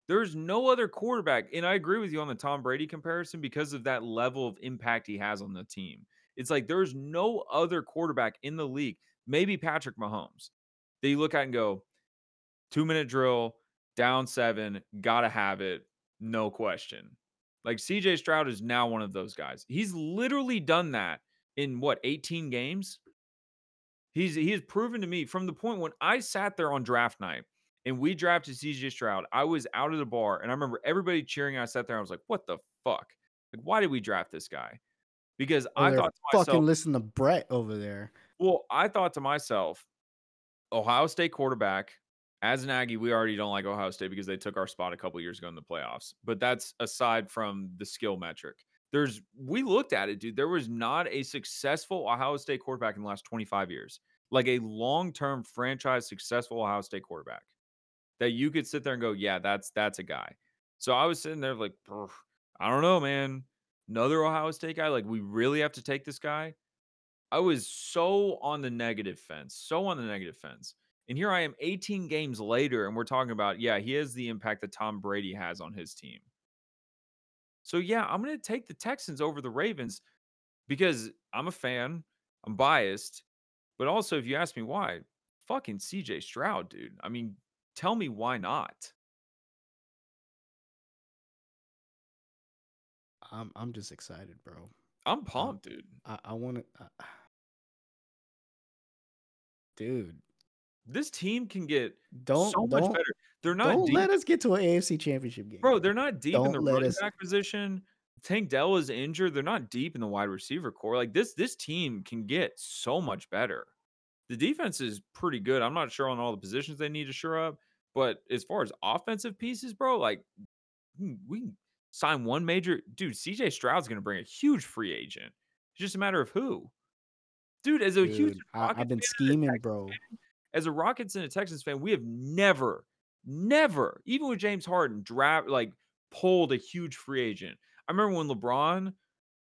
There's no other quarterback. And I agree with you on the Tom Brady comparison because of that level of impact he has on the team. It's like there's no other quarterback in the league, maybe Patrick Mahomes, that you look at and go, two minute drill, down seven, gotta have it, no question. Like CJ Stroud is now one of those guys. He's literally done that in what 18 games. He's he has proven to me from the point when I sat there on draft night and we drafted CJ Stroud. I was out of the bar and I remember everybody cheering. I sat there. I was like, "What the fuck? Like, why did we draft this guy?" Because Oh, I thought to fucking myself, listen to Brett over there. well, I thought to myself, Ohio State quarterback. As an Aggie, we already don't like Ohio State because they took our spot a couple years ago in the playoffs. But that's aside from the skill metric. There's we looked at it, dude. There was not a successful Ohio State quarterback in the last 25 years. Like a long-term franchise successful Ohio State quarterback that you could sit there and go, yeah, that's that's a guy. So I was sitting there like, I don't know, man. Another Ohio State guy. Like, we really have to take this guy. I was so on the negative fence, so on the negative fence. And here I am 18 games later, and we're talking about, yeah, he has the impact that Tom Brady has on his team. So, yeah, I'm going to take the Texans over the Ravens because I'm a fan, I'm biased. But also, if you ask me why, fucking CJ Stroud, dude. I mean, tell me why not? I'm I'm just excited, bro. I'm pumped, dude. I I want to, uh, dude. This team can get Don't so much don't better. They're not don't deep. let us get to an AFC Championship game, Bro, they're not deep in Don't the let running us- back position. Tank Dell is injured. They're not deep in the wide receiver corps. Like this, this team can get so much better. The defense is pretty good. I'm not sure on all the positions they need to shore up, but as far as offensive pieces, bro, like we sign one major dude. CJ Stroud's going to bring a huge free agent. It's just a matter of who. Dude, as a huge Dude, I, Rockets I've been scheming, bro. as a Rockets and a Texans fan, we have never, never, even with James Harden, draft like pulled a huge free agent. I remember when LeBron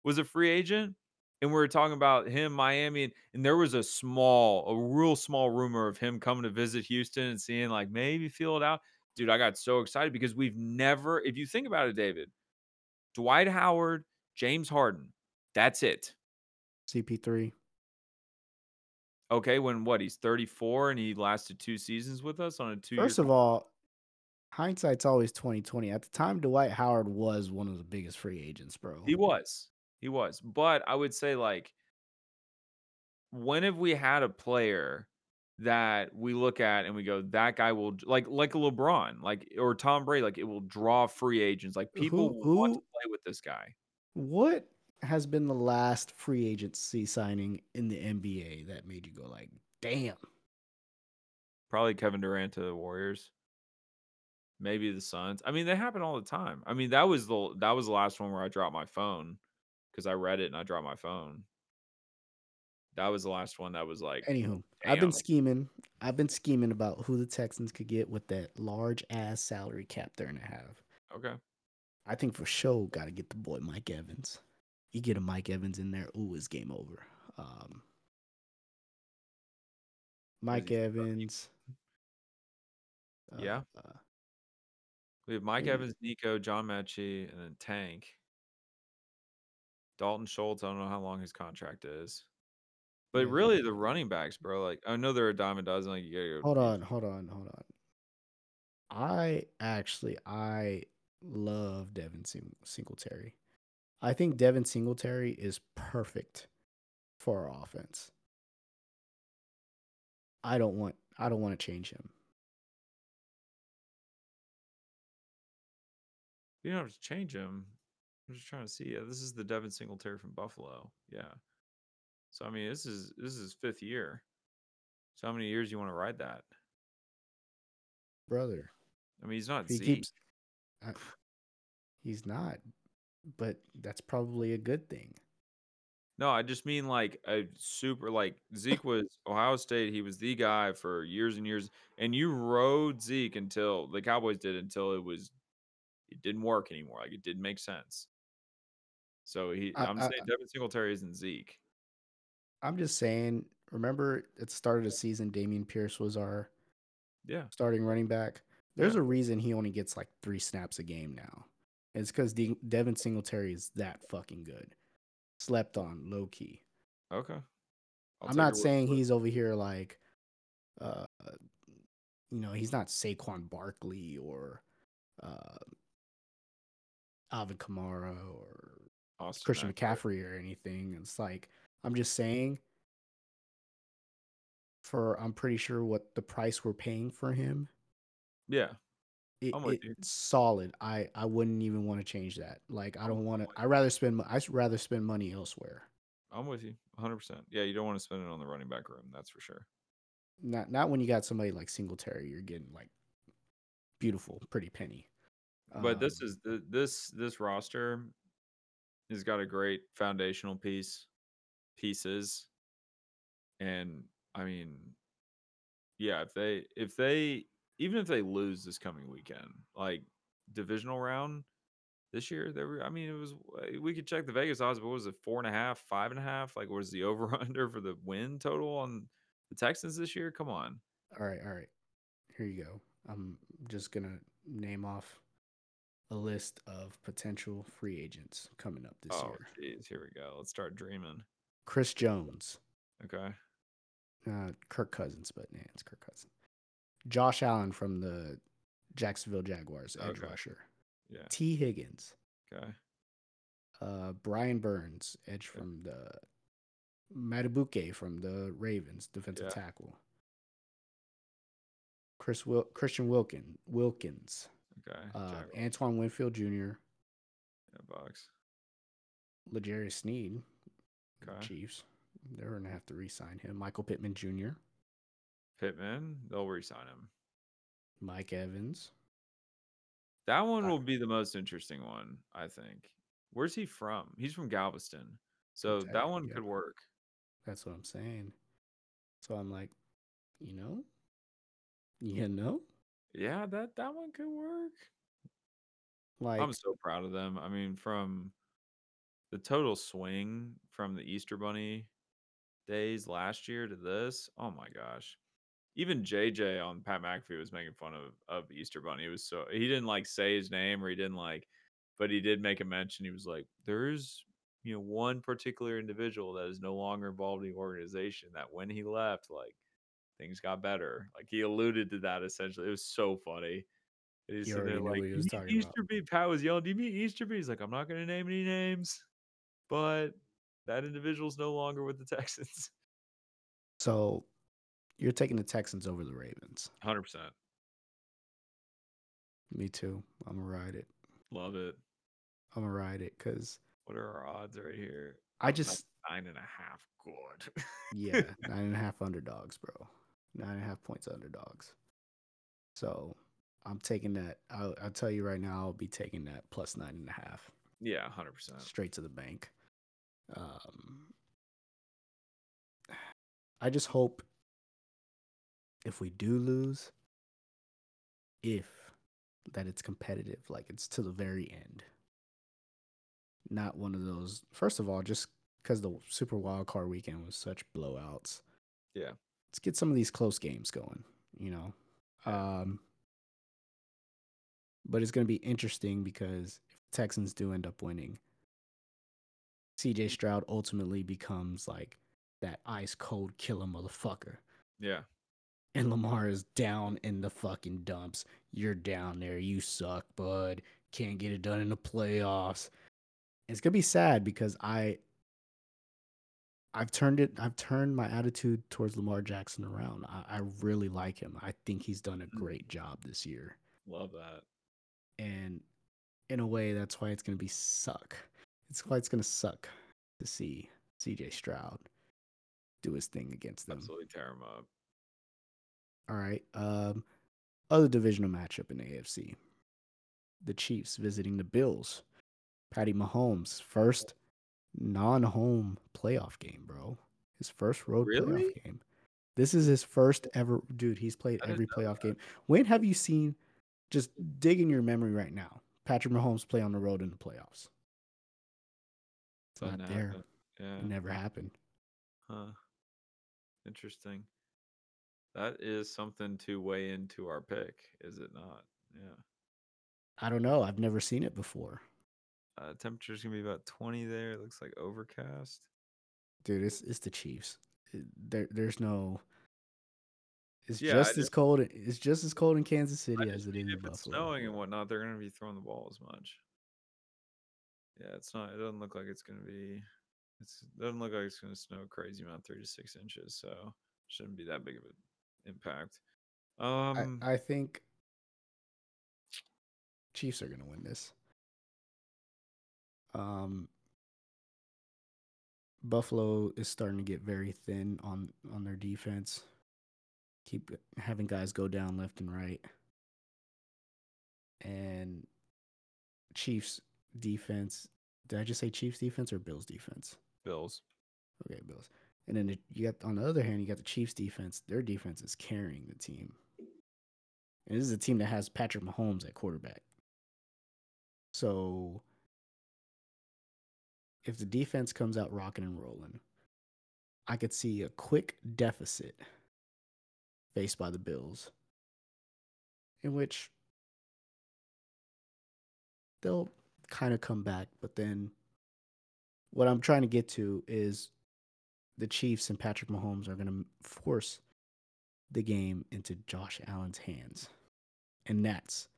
was a free agent and we were talking about him, Miami, and, and there was a small, a real small rumor of him coming to visit Houston and seeing like maybe feel it out. Dude, I got so excited because we've never, if you think about it, David, Dwight Howard, James Harden, that's it. CP3. Okay, when what he's 34 and he lasted two seasons with us on a two. First of all, hindsight's always 2020. At the time, Dwight Howard was one of the biggest free agents, bro. He was. He was. But I would say like when have we had a player that we look at and we go, that guy will like like a LeBron, like or Tom Brady, like it will draw free agents. Like uh, people Who- want to play with this guy. What has been the last free agency signing in the NBA that made you go like, damn? Probably Kevin Durant to the Warriors. Maybe the Suns. I mean, they happen all the time. I mean, that was the that was the last one where I dropped my phone because I read it and I dropped my phone. That was the last one that was like Anywho, I've been scheming. I've been scheming about who the Texans could get with that large ass salary cap they're gonna have. okay. I think for sure got to get the boy Mike Evans. You get a Mike Evans in there, ooh, it's game over. Um, Mike? Evans. Yeah. uh, We have Mike Yeah. Evans, Nico, John Metchie, and then Tank. Dalton Schultz. I don't know how long his contract is. But Yeah. really, the running backs, bro. Like I know they're a dime a dozen. Like you gotta go. hold on, hold on, hold on. I actually I love Devin Sing- Singletary. I think Devin Singletary is perfect for our offense. I don't want I don't want to change him. You don't have to change him. I'm just trying to see. Yeah, this is the Devin Singletary from Buffalo. Yeah. So I mean, this is this is his fifth year. So how many years you want to ride that? Brother. I mean, he's not he Zeke. keeps I- He's not, but that's probably a good thing. No, I just mean like a super like Zeke was Ohio State. He was the guy for years and years, and you rode Zeke until the Cowboys did until it was it didn't work anymore. Like it didn't make sense. So he, I- I'm I- saying Devin Singletary isn't Zeke. I'm just saying. Remember, at the start of the season, Dameon Pierce was our Yeah, starting running back. There's Yeah. a reason he only gets like three snaps a game now. It's because De- Devin Singletary is that fucking good. Slept on low key. okay. I'll I'm not saying he's over here like, uh, you know, he's not Saquon Barkley or uh, Alvin Kamara or Austin Christian. McCaffrey or anything. It's like I'm just saying. For I'm pretty sure what the price we're paying for him, Yeah, it, I'm with you. it's solid. I I wouldn't even want to change that. Like I don't want to. I rather spend. I rather spend money elsewhere. I'm with you 100. percent Yeah, you don't want to spend it on the running back room. That's for sure. Not not when you got somebody like Singletary. You're getting like beautiful, pretty penny. But this Um, is the this this roster has got a great foundational piece pieces, and I mean, yeah, if they if they even if they lose this coming weekend, like divisional round this year, they were. I mean, it was uh, we could check the Vegas odds, but what was it four and a half, five and a half? Like, was the over under for the win total on the Texans this year? Come on, all right, all right. Here you go. I'm just gonna name off a list of potential free agents coming up this oh year. jeez, here we go. Let's start dreaming. Chris Jones, Okay, uh, Kirk Cousins, but yeah, it's Kirk Cousins. Josh Allen from the Jacksonville Jaguars, edge Okay. rusher. yeah, Tee Higgins, okay, uh, Brian Burns, edge Okay. from the Madubuike from the Ravens, defensive Yeah. tackle. Chris Wil- Christian Wilkin Wilkins, okay. uh, Antoine Winfield Jr., Yeah, Bucks. L'Jarius Sneed, Okay. Chiefs. They're gonna have to re-sign him. Michael Pittman Jr., Pittman, they'll re-sign him. Mike Evans. That one will be the most interesting one, I think. Where's he from? He's from Galveston. So that one could work. That's what I'm saying. So I'm like, you know, you know, Yeah, that that one could work. like I'm so proud of them. I mean, from the total swing from the Easter Bunny days last year to this, oh my gosh. Even JJ on Pat McAfee was making fun of of Easter Bunny. It was so he didn't like say his name or he didn't like, but he did make a mention. He was like, "There's you know one particular individual that is no longer involved in the organization. That when he left, like things got better. Like he alluded to that essentially. It was so funny. And he's sitting there like he was "You mean about." Pat was yelling, "Do you mean Easterby?" He's like, "I'm not going to name any names, but that individual's no longer with the Texans." so. You're taking the Texans over the Ravens. Hundred percent, Me too. I'm gonna ride it. love it. I'm gonna ride it because What are our odds right here? I just nine and a half. Good. yeah nine and a half underdogs, bro. Nine and a half points underdogs. So I'm taking that. I'll, I'll tell you right now. I'll be taking that plus nine and a half yeah, hundred percent. straight to the bank. Um, I just hope if we do lose, if that it's competitive, like it's to the very end. Not one of those. First of all, just because the Super Wild Card weekend was such blowouts. Yeah. Let's get some of these close games going. You know, um, but it's going to be interesting because if Texans do end up winning, CJ Stroud ultimately becomes like that ice cold killer motherfucker. Yeah, And Lamar is down in the fucking dumps. You're down there. You suck, bud. Can't get it done in the playoffs. It's gonna be sad because I I've turned it I've turned my attitude towards Lamar Jackson around. I, I really like him. I think he's done a Mm. great job this year. love that. And in a way that's why it's gonna be suck. It's why it's gonna suck to see CJ Stroud do his thing against them. Absolutely tear him up. All right. Um, other divisional matchup in the AFC. the Chiefs visiting the Bills. Patty Mahomes first non-home playoff game, bro. His first road Really? playoff game. This is his first ever dude, he's played every playoff game. When have you seen just dig in your memory right now? Patrick Mahomes play on the road in the playoffs. It's not there. happen. Yeah. It never happened. Huh. Interesting. That is something to weigh into our pick, is it not? Yeah. I don't know. I've never seen it before. Uh, temperature's gonna be about 20 there. It looks like overcast. Dude, it's it's the Chiefs. There there's no it's Yeah, just as cold it's just as cold in Kansas City as it is in if it's snowing and whatnot, they're gonna be throwing the ball as much. Yeah, it's not. It doesn't look like it's gonna be. It's it doesn't look like it's gonna snow a crazy amount, three to six inches. So shouldn't be that big of an impact. Um, I, I think Chiefs are gonna win this. Um, Buffalo is starting to get very thin on on their defense. Keep having guys go down left and right, and Chiefs defense. Did I just say Chiefs defense or Bills defense? Bills. Okay, Bills. And then you got on the other hand, you got the Chiefs defense. Their defense is carrying the team. And this is a team that has Patrick Mahomes at quarterback. So if the defense comes out rocking and rolling, I could see a quick deficit faced by the Bills, in which they'll kind of come back. But then what I'm trying to get to is the Chiefs and Patrick Mahomes are going to force the game into Josh Allen's hands. And that's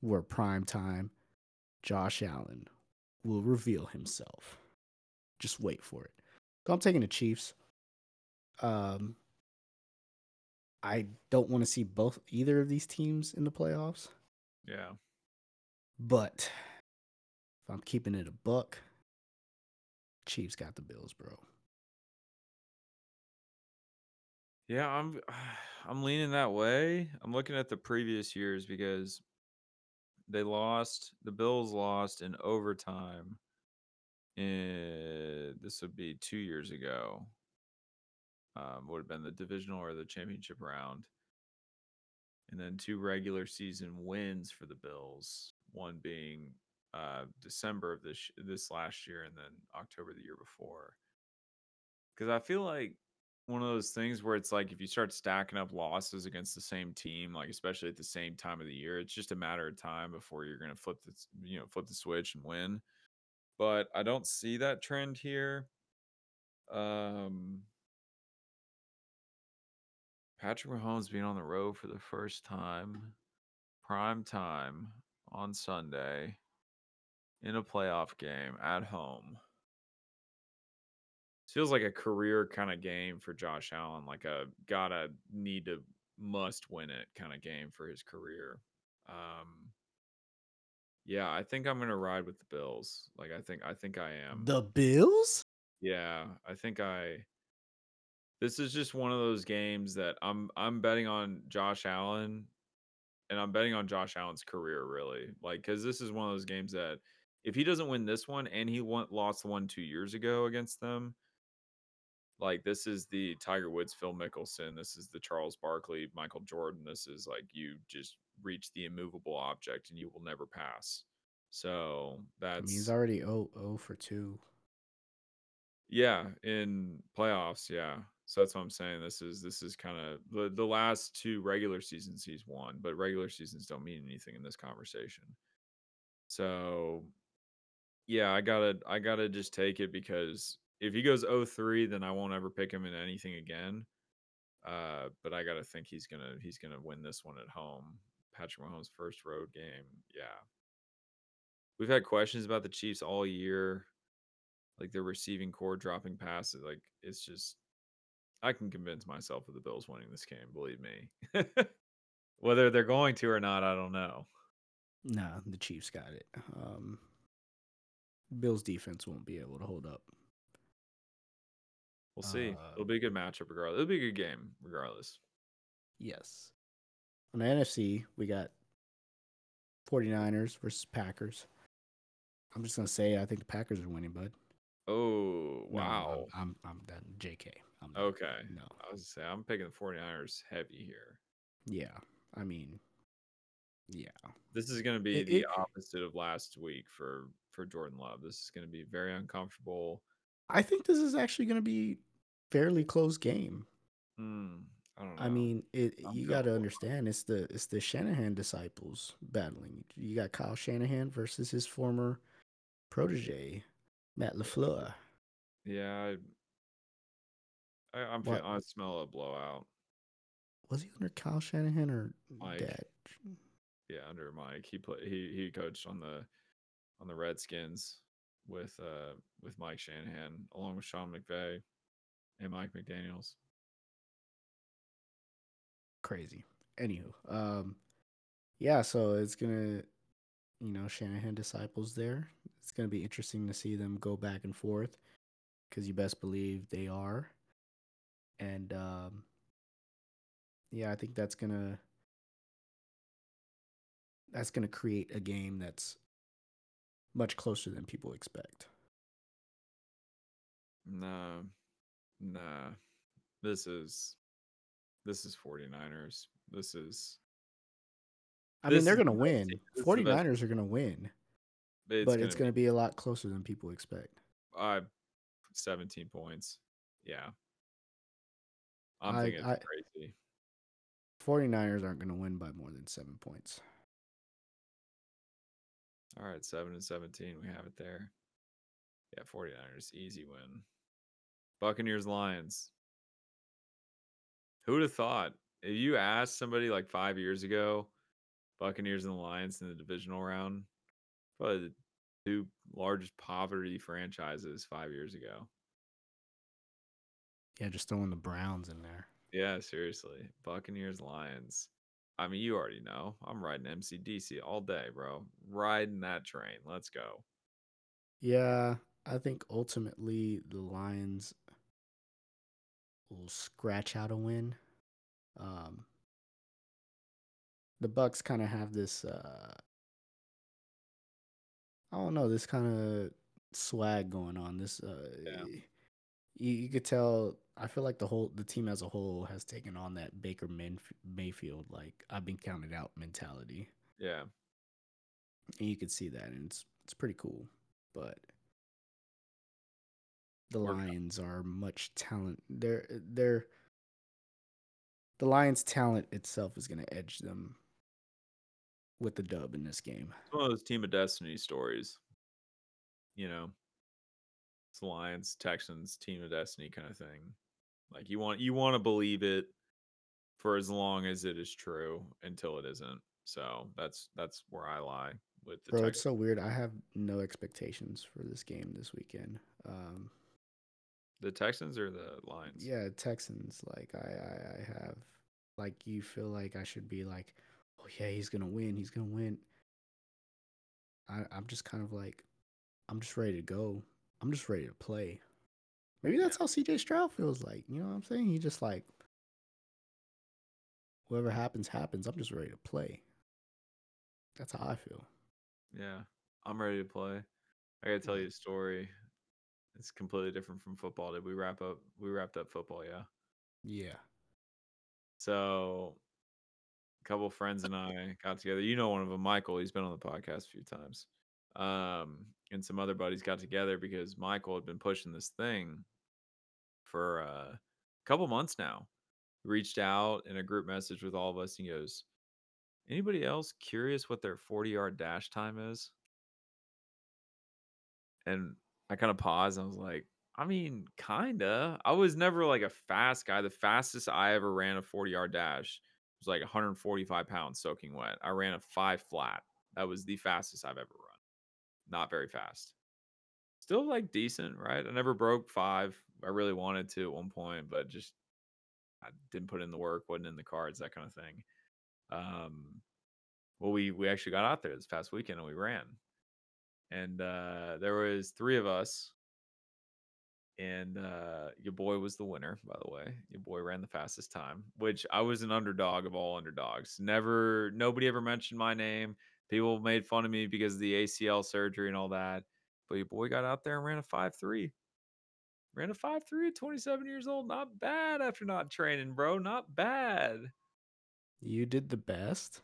where prime time Josh Allen will reveal himself. Just wait for it. So I'm taking the Chiefs. Um I don't want to see both either of these teams in the playoffs, Yeah. but if I'm keeping it a buck, Chiefs got the Bills, bro. Yeah, I'm I'm leaning that way. I'm looking at the previous years because they lost the Bills lost in overtime. In, this would be two years ago. Um, would have been the divisional or the championship round. And then two regular season wins for the Bills, one being uh, December of this this last year and then October the year before. Because I feel like one of those things where it's like if you start stacking up losses against the same team, like especially at the same time of the year, it's just a matter of time before you're going to flip the you know flip the switch and win. But I don't see that trend here. Um, Patrick Mahomes being on the road for the first time, prime time on Sunday in a playoff game at home. Feels like a career kind of game for Josh Allen, like a gotta need to must win it kind of game for his career. Um, yeah, I think I'm gonna ride with the Bills. Like I think I think I am. The Bills? Yeah, I think I. This is just one of those games that I'm I'm betting on Josh Allen, and I'm betting on Josh Allen's career really, like because this is one of those games that if he doesn't win this one and he won, lost the one two years ago against them, like this is the Tiger Woods, Phil Mickelson, this is the Charles Barkley, Michael Jordan. This is like you just reach the immovable object and you will never pass. So I that's mean, he's already 0, 0 for 2. Yeah, in playoffs, yeah. So that's what I'm saying. This is this is kind of the the last two regular seasons he's won, but regular seasons don't mean anything in this conversation. So yeah, I gotta I gotta just take it because if he goes 0-3, then I won't ever pick him in anything again. Uh, but I gotta think he's gonna he's gonna win this one at home. Patrick Mahomes' first road game. Yeah. We've had questions about the Chiefs all year like their receiving corps dropping passes. Like it's just, I can convince myself of the Bills winning this game. Believe me. Whether they're going to or not, I don't know. Nah, the Chiefs got it. Um, Bills defense won't be able to hold up. We'll see. Uh, It'll be a good matchup regardless. It'll be a good game regardless. Yes. On the NFC, we got 49ers versus Packers. I'm just gonna say I think the Packers are winning, bud. Oh, No, I'm- wow. I'm I'm. JK. I'm okay. No. I was gonna say I'm picking the 49ers heavy here. Yeah. I mean, yeah. This is going to be It- the it- opposite of last week for for Jordan Love. This is going to be very uncomfortable. I think this is actually gonna be fairly close game. Hmm, I don't know. I mean, it. I'm you got to understand it's the it's the Shanahan disciples battling. You got Kyle Shanahan versus his former protege, Matt LaFleur. yeah, I, I, I'm What? I smell a blowout. Was he under Kyle Shanahan or Mike. Dad? Yeah, under Mike, he played. He he coached on the on the Redskins with uh with Mike Shanahan along with Sean McVay and Mike McDaniel's. Crazy. Anywho, um, yeah. So it's gonna, you know, Shanahan disciples there. It's gonna be interesting to see them go back and forth, because you best believe they are. And um, yeah, I think that's gonna that's gonna create a game that's much closer than people expect. Nah, nah. This is this is 49ers. This is I mean, they're gonna win. team- this is the best- 49ers are gonna win, it's but gonna it's gonna be a lot closer than people expect. uh 17 points. Yeah. I'm I- thinking I- crazy. 49ers aren't gonna win by more than seven points. All right, 7 and 17. We have it there. Yeah, 49ers easy win. Buccaneers Lions. Who would have thought? If you asked somebody like 5 years ago, Buccaneers and the Lions in the divisional round, probably the two largest poverty franchises 5 years ago. Yeah, just throwing the Browns in there. Yeah, seriously. Buccaneers, Lions. I mean, you already know. I'm riding MCDC all day, bro. Riding that train. Let's go. Yeah, I think ultimately the Lions will scratch out a win. Um, the Bucks kind of have this. Uh, I don't know this kind of swag going on. This, uh, Yeah. you, you could tell. I feel like the whole the team as a whole has taken on that Baker Mayf- Mayfield like I've been counted out mentality. Yeah. and you could see that and it's it's pretty cool but the lions are much talent they're they're the lions talent itself is going to edge them with the dub in this game It's one of those team of destiny stories. You know, it's Lions, Texans, team of destiny kind of thing. Like you want you want to believe it for as long as it is true until it isn't. So that's that's where I lie with the bro it's so weird i have no expectations for this game this weekend um The Texans or the Lions? yeah texans like i i, I have like you feel like i should be like oh yeah he's gonna win he's gonna win. I, i'm just kind of like i'm just ready to go. I'm just ready to play. Maybe that's how cj stroud feels like you know what i'm saying? He just like whatever happens happens. I'm just ready to play. That's how i feel. Yeah, I'm ready to play. I gotta tell you a story. It's completely different from football. Did we wrap up? We wrapped up football, yeah. yeah So, a couple friends and I got together. You know, one of them, Michael. He's been on the podcast a few times. Um, and some other buddies got together because Michael had been pushing this thing for uh, a couple months now. Reached out in a group message with all of us. And he goes, "Anybody else curious what their 40 yard dash time is?" And I kind of paused. I was like, I mean, kinda. I was never like a fast guy. The fastest I ever ran a 40 yard dash was like 145 pounds soaking wet. I ran a five flat. That was the fastest I've ever run. Not very fast. Still like decent, right? I never broke five. I really wanted to at one point, but just I didn't put in the work, wasn't in the cards, that kind of thing. Um, well, we we actually got out there this past weekend and we ran, and uh, there was three of us and uh your boy was the winner by the way your boy ran the fastest time which i was an underdog of all underdogs never nobody ever mentioned my name People made fun of me because of the ACL surgery and all that. But your boy got out there and ran a five three. Ran a five three at 27 years old. Not bad after not training, bro. Not bad. You did the best.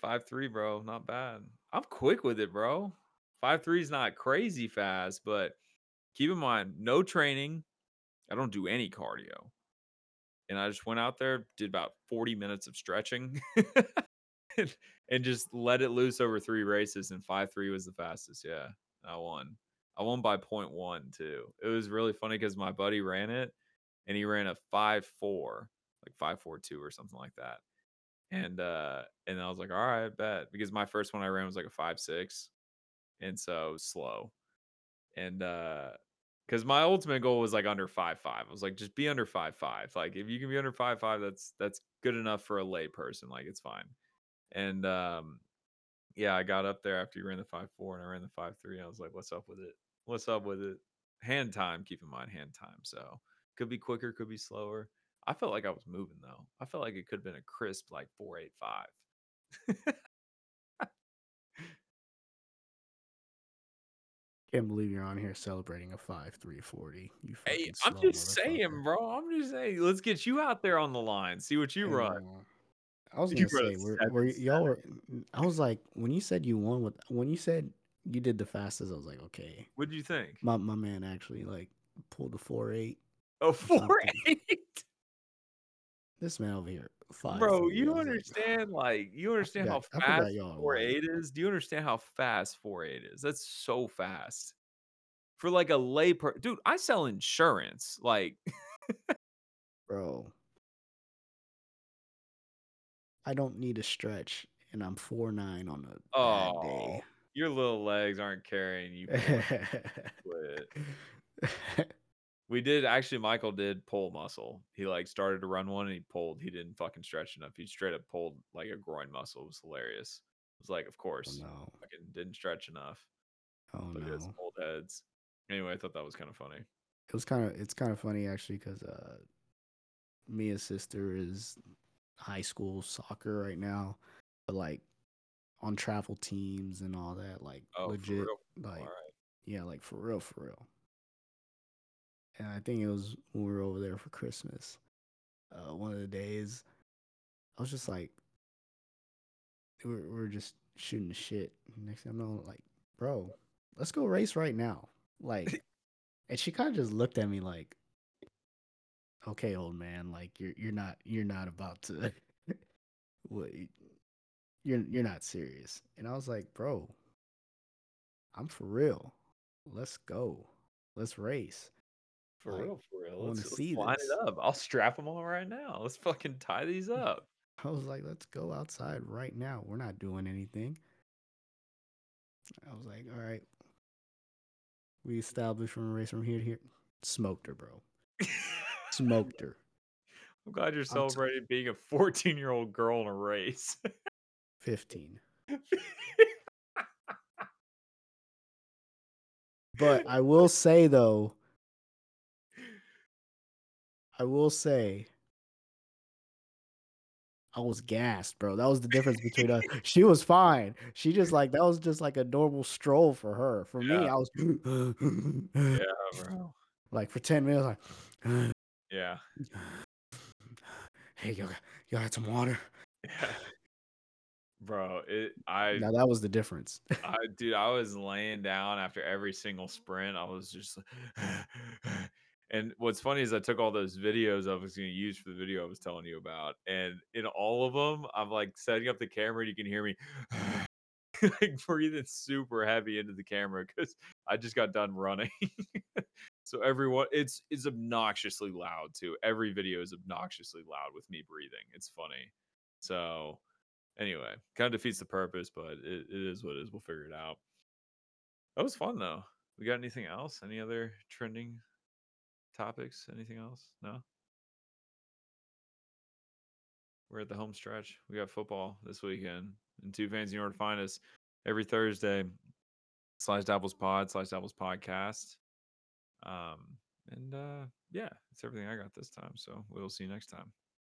Five three, bro. Not bad. I'm quick with it, bro. Five three is not crazy fast, but keep in mind, no training. I don't do any cardio. And I just went out there, did about 40 minutes of stretching and, and just let it loose over three races. And five three was the fastest. Yeah. I won. I won by point one too. It was really funny because my buddy ran it and he ran a five four, like five four two or something like that and uh and I was like, all right, bet because my first one I ran was like a five six, and so slow, and uh because my ultimate goal was like under five five. I was like, just be under five five. Like if you can be under five five, that's that's good enough for a lay person. Like it's fine. And um yeah, I got up there after you ran the five four and I ran the five three. I was like, what's up with it? What's up with it? Hand time, keep in mind hand time. So could be quicker, could be slower. I felt like I was moving though. I felt like it could have been a crisp like 485. Can't believe you're on here celebrating a five three forty. You hey, I'm just saying, bro. I'm just saying, let's get you out there on the line. See what you run. I was You gonna say, were, were y'all were? I was like, when you said you won with, when you said you did the fastest, I was like, okay, What'd you think? my my man actually like pulled a four eight. Oh, something. four eight. This man over here, five. Bro. You understand like you understand how forgot- forgot fast y'all four eight is? Do you understand how fast four eight is? That's so fast. For like a lay per dude, I sell insurance. Like bro. I don't need a stretch, and I'm four nine on a bad oh day. your little legs aren't carrying you. We did actually. Michael did pull muscle. He like started to run one and he pulled. He didn't fucking stretch enough. He straight up pulled like a groin muscle. It was hilarious. It was like, of oh course, no! fucking didn't stretch enough. Oh Look at his no! old heads. Anyway, I thought that was kind of funny. It was kind of it's kind of funny actually because uh, Mia's sister is high school soccer right now, but like on travel teams and all that, like Oh, legit, like All right. yeah, like for real, for real. And I think it was when we were over there for Christmas. Uh, one of the days, I was just like, we were, we were just shooting the shit. Next thing I know, like, bro, let's go race right now. Like, and she kind of just looked at me like, okay, old man, like you're you're not you're not about to, what, you're you're not serious. And I was like, bro, I'm for real. Let's go. Let's race. For Like, real, for real. Let's, let's line this. it up. I'll strap them all right now. Let's fucking tie these up. I was like, let's go outside right now. We're not doing anything. I was like, all right. We established from a race from here to here. Smoked her, bro. Smoked her. I'm glad you're t- celebrating being a 14 year old girl in a race. 15. But I will say though, I will say I was gassed, bro. That was the difference between us. She was fine. She just like that was just like a normal stroll for her. For me, I was yeah, bro. like for 10 minutes, like Yeah. hey, y'all, y'all had some water. Yeah. Bro, it I Now that was the difference. I dude, I was laying down after every single sprint. I was just and what's funny is I took all those videos I was going to use for the video I was telling you about. And in all of them, I'm like setting up the camera and you can hear me like breathing super heavy into the camera because I just got done running. so everyone it's it's obnoxiously loud too. Every video is obnoxiously loud with me breathing. It's funny. So anyway, kind of defeats the purpose, but it, it is what it is. We'll figure it out. That was fun though. We got anything else? Any other trending topics? Anything else? No. We're at the home stretch. We got football this weekend. And two fans, you know where to find us every Thursday. Sliced Apples Pod, Sliced Apples Podcast. Um, and uh yeah, it's everything I got this time. So we'll see you next time.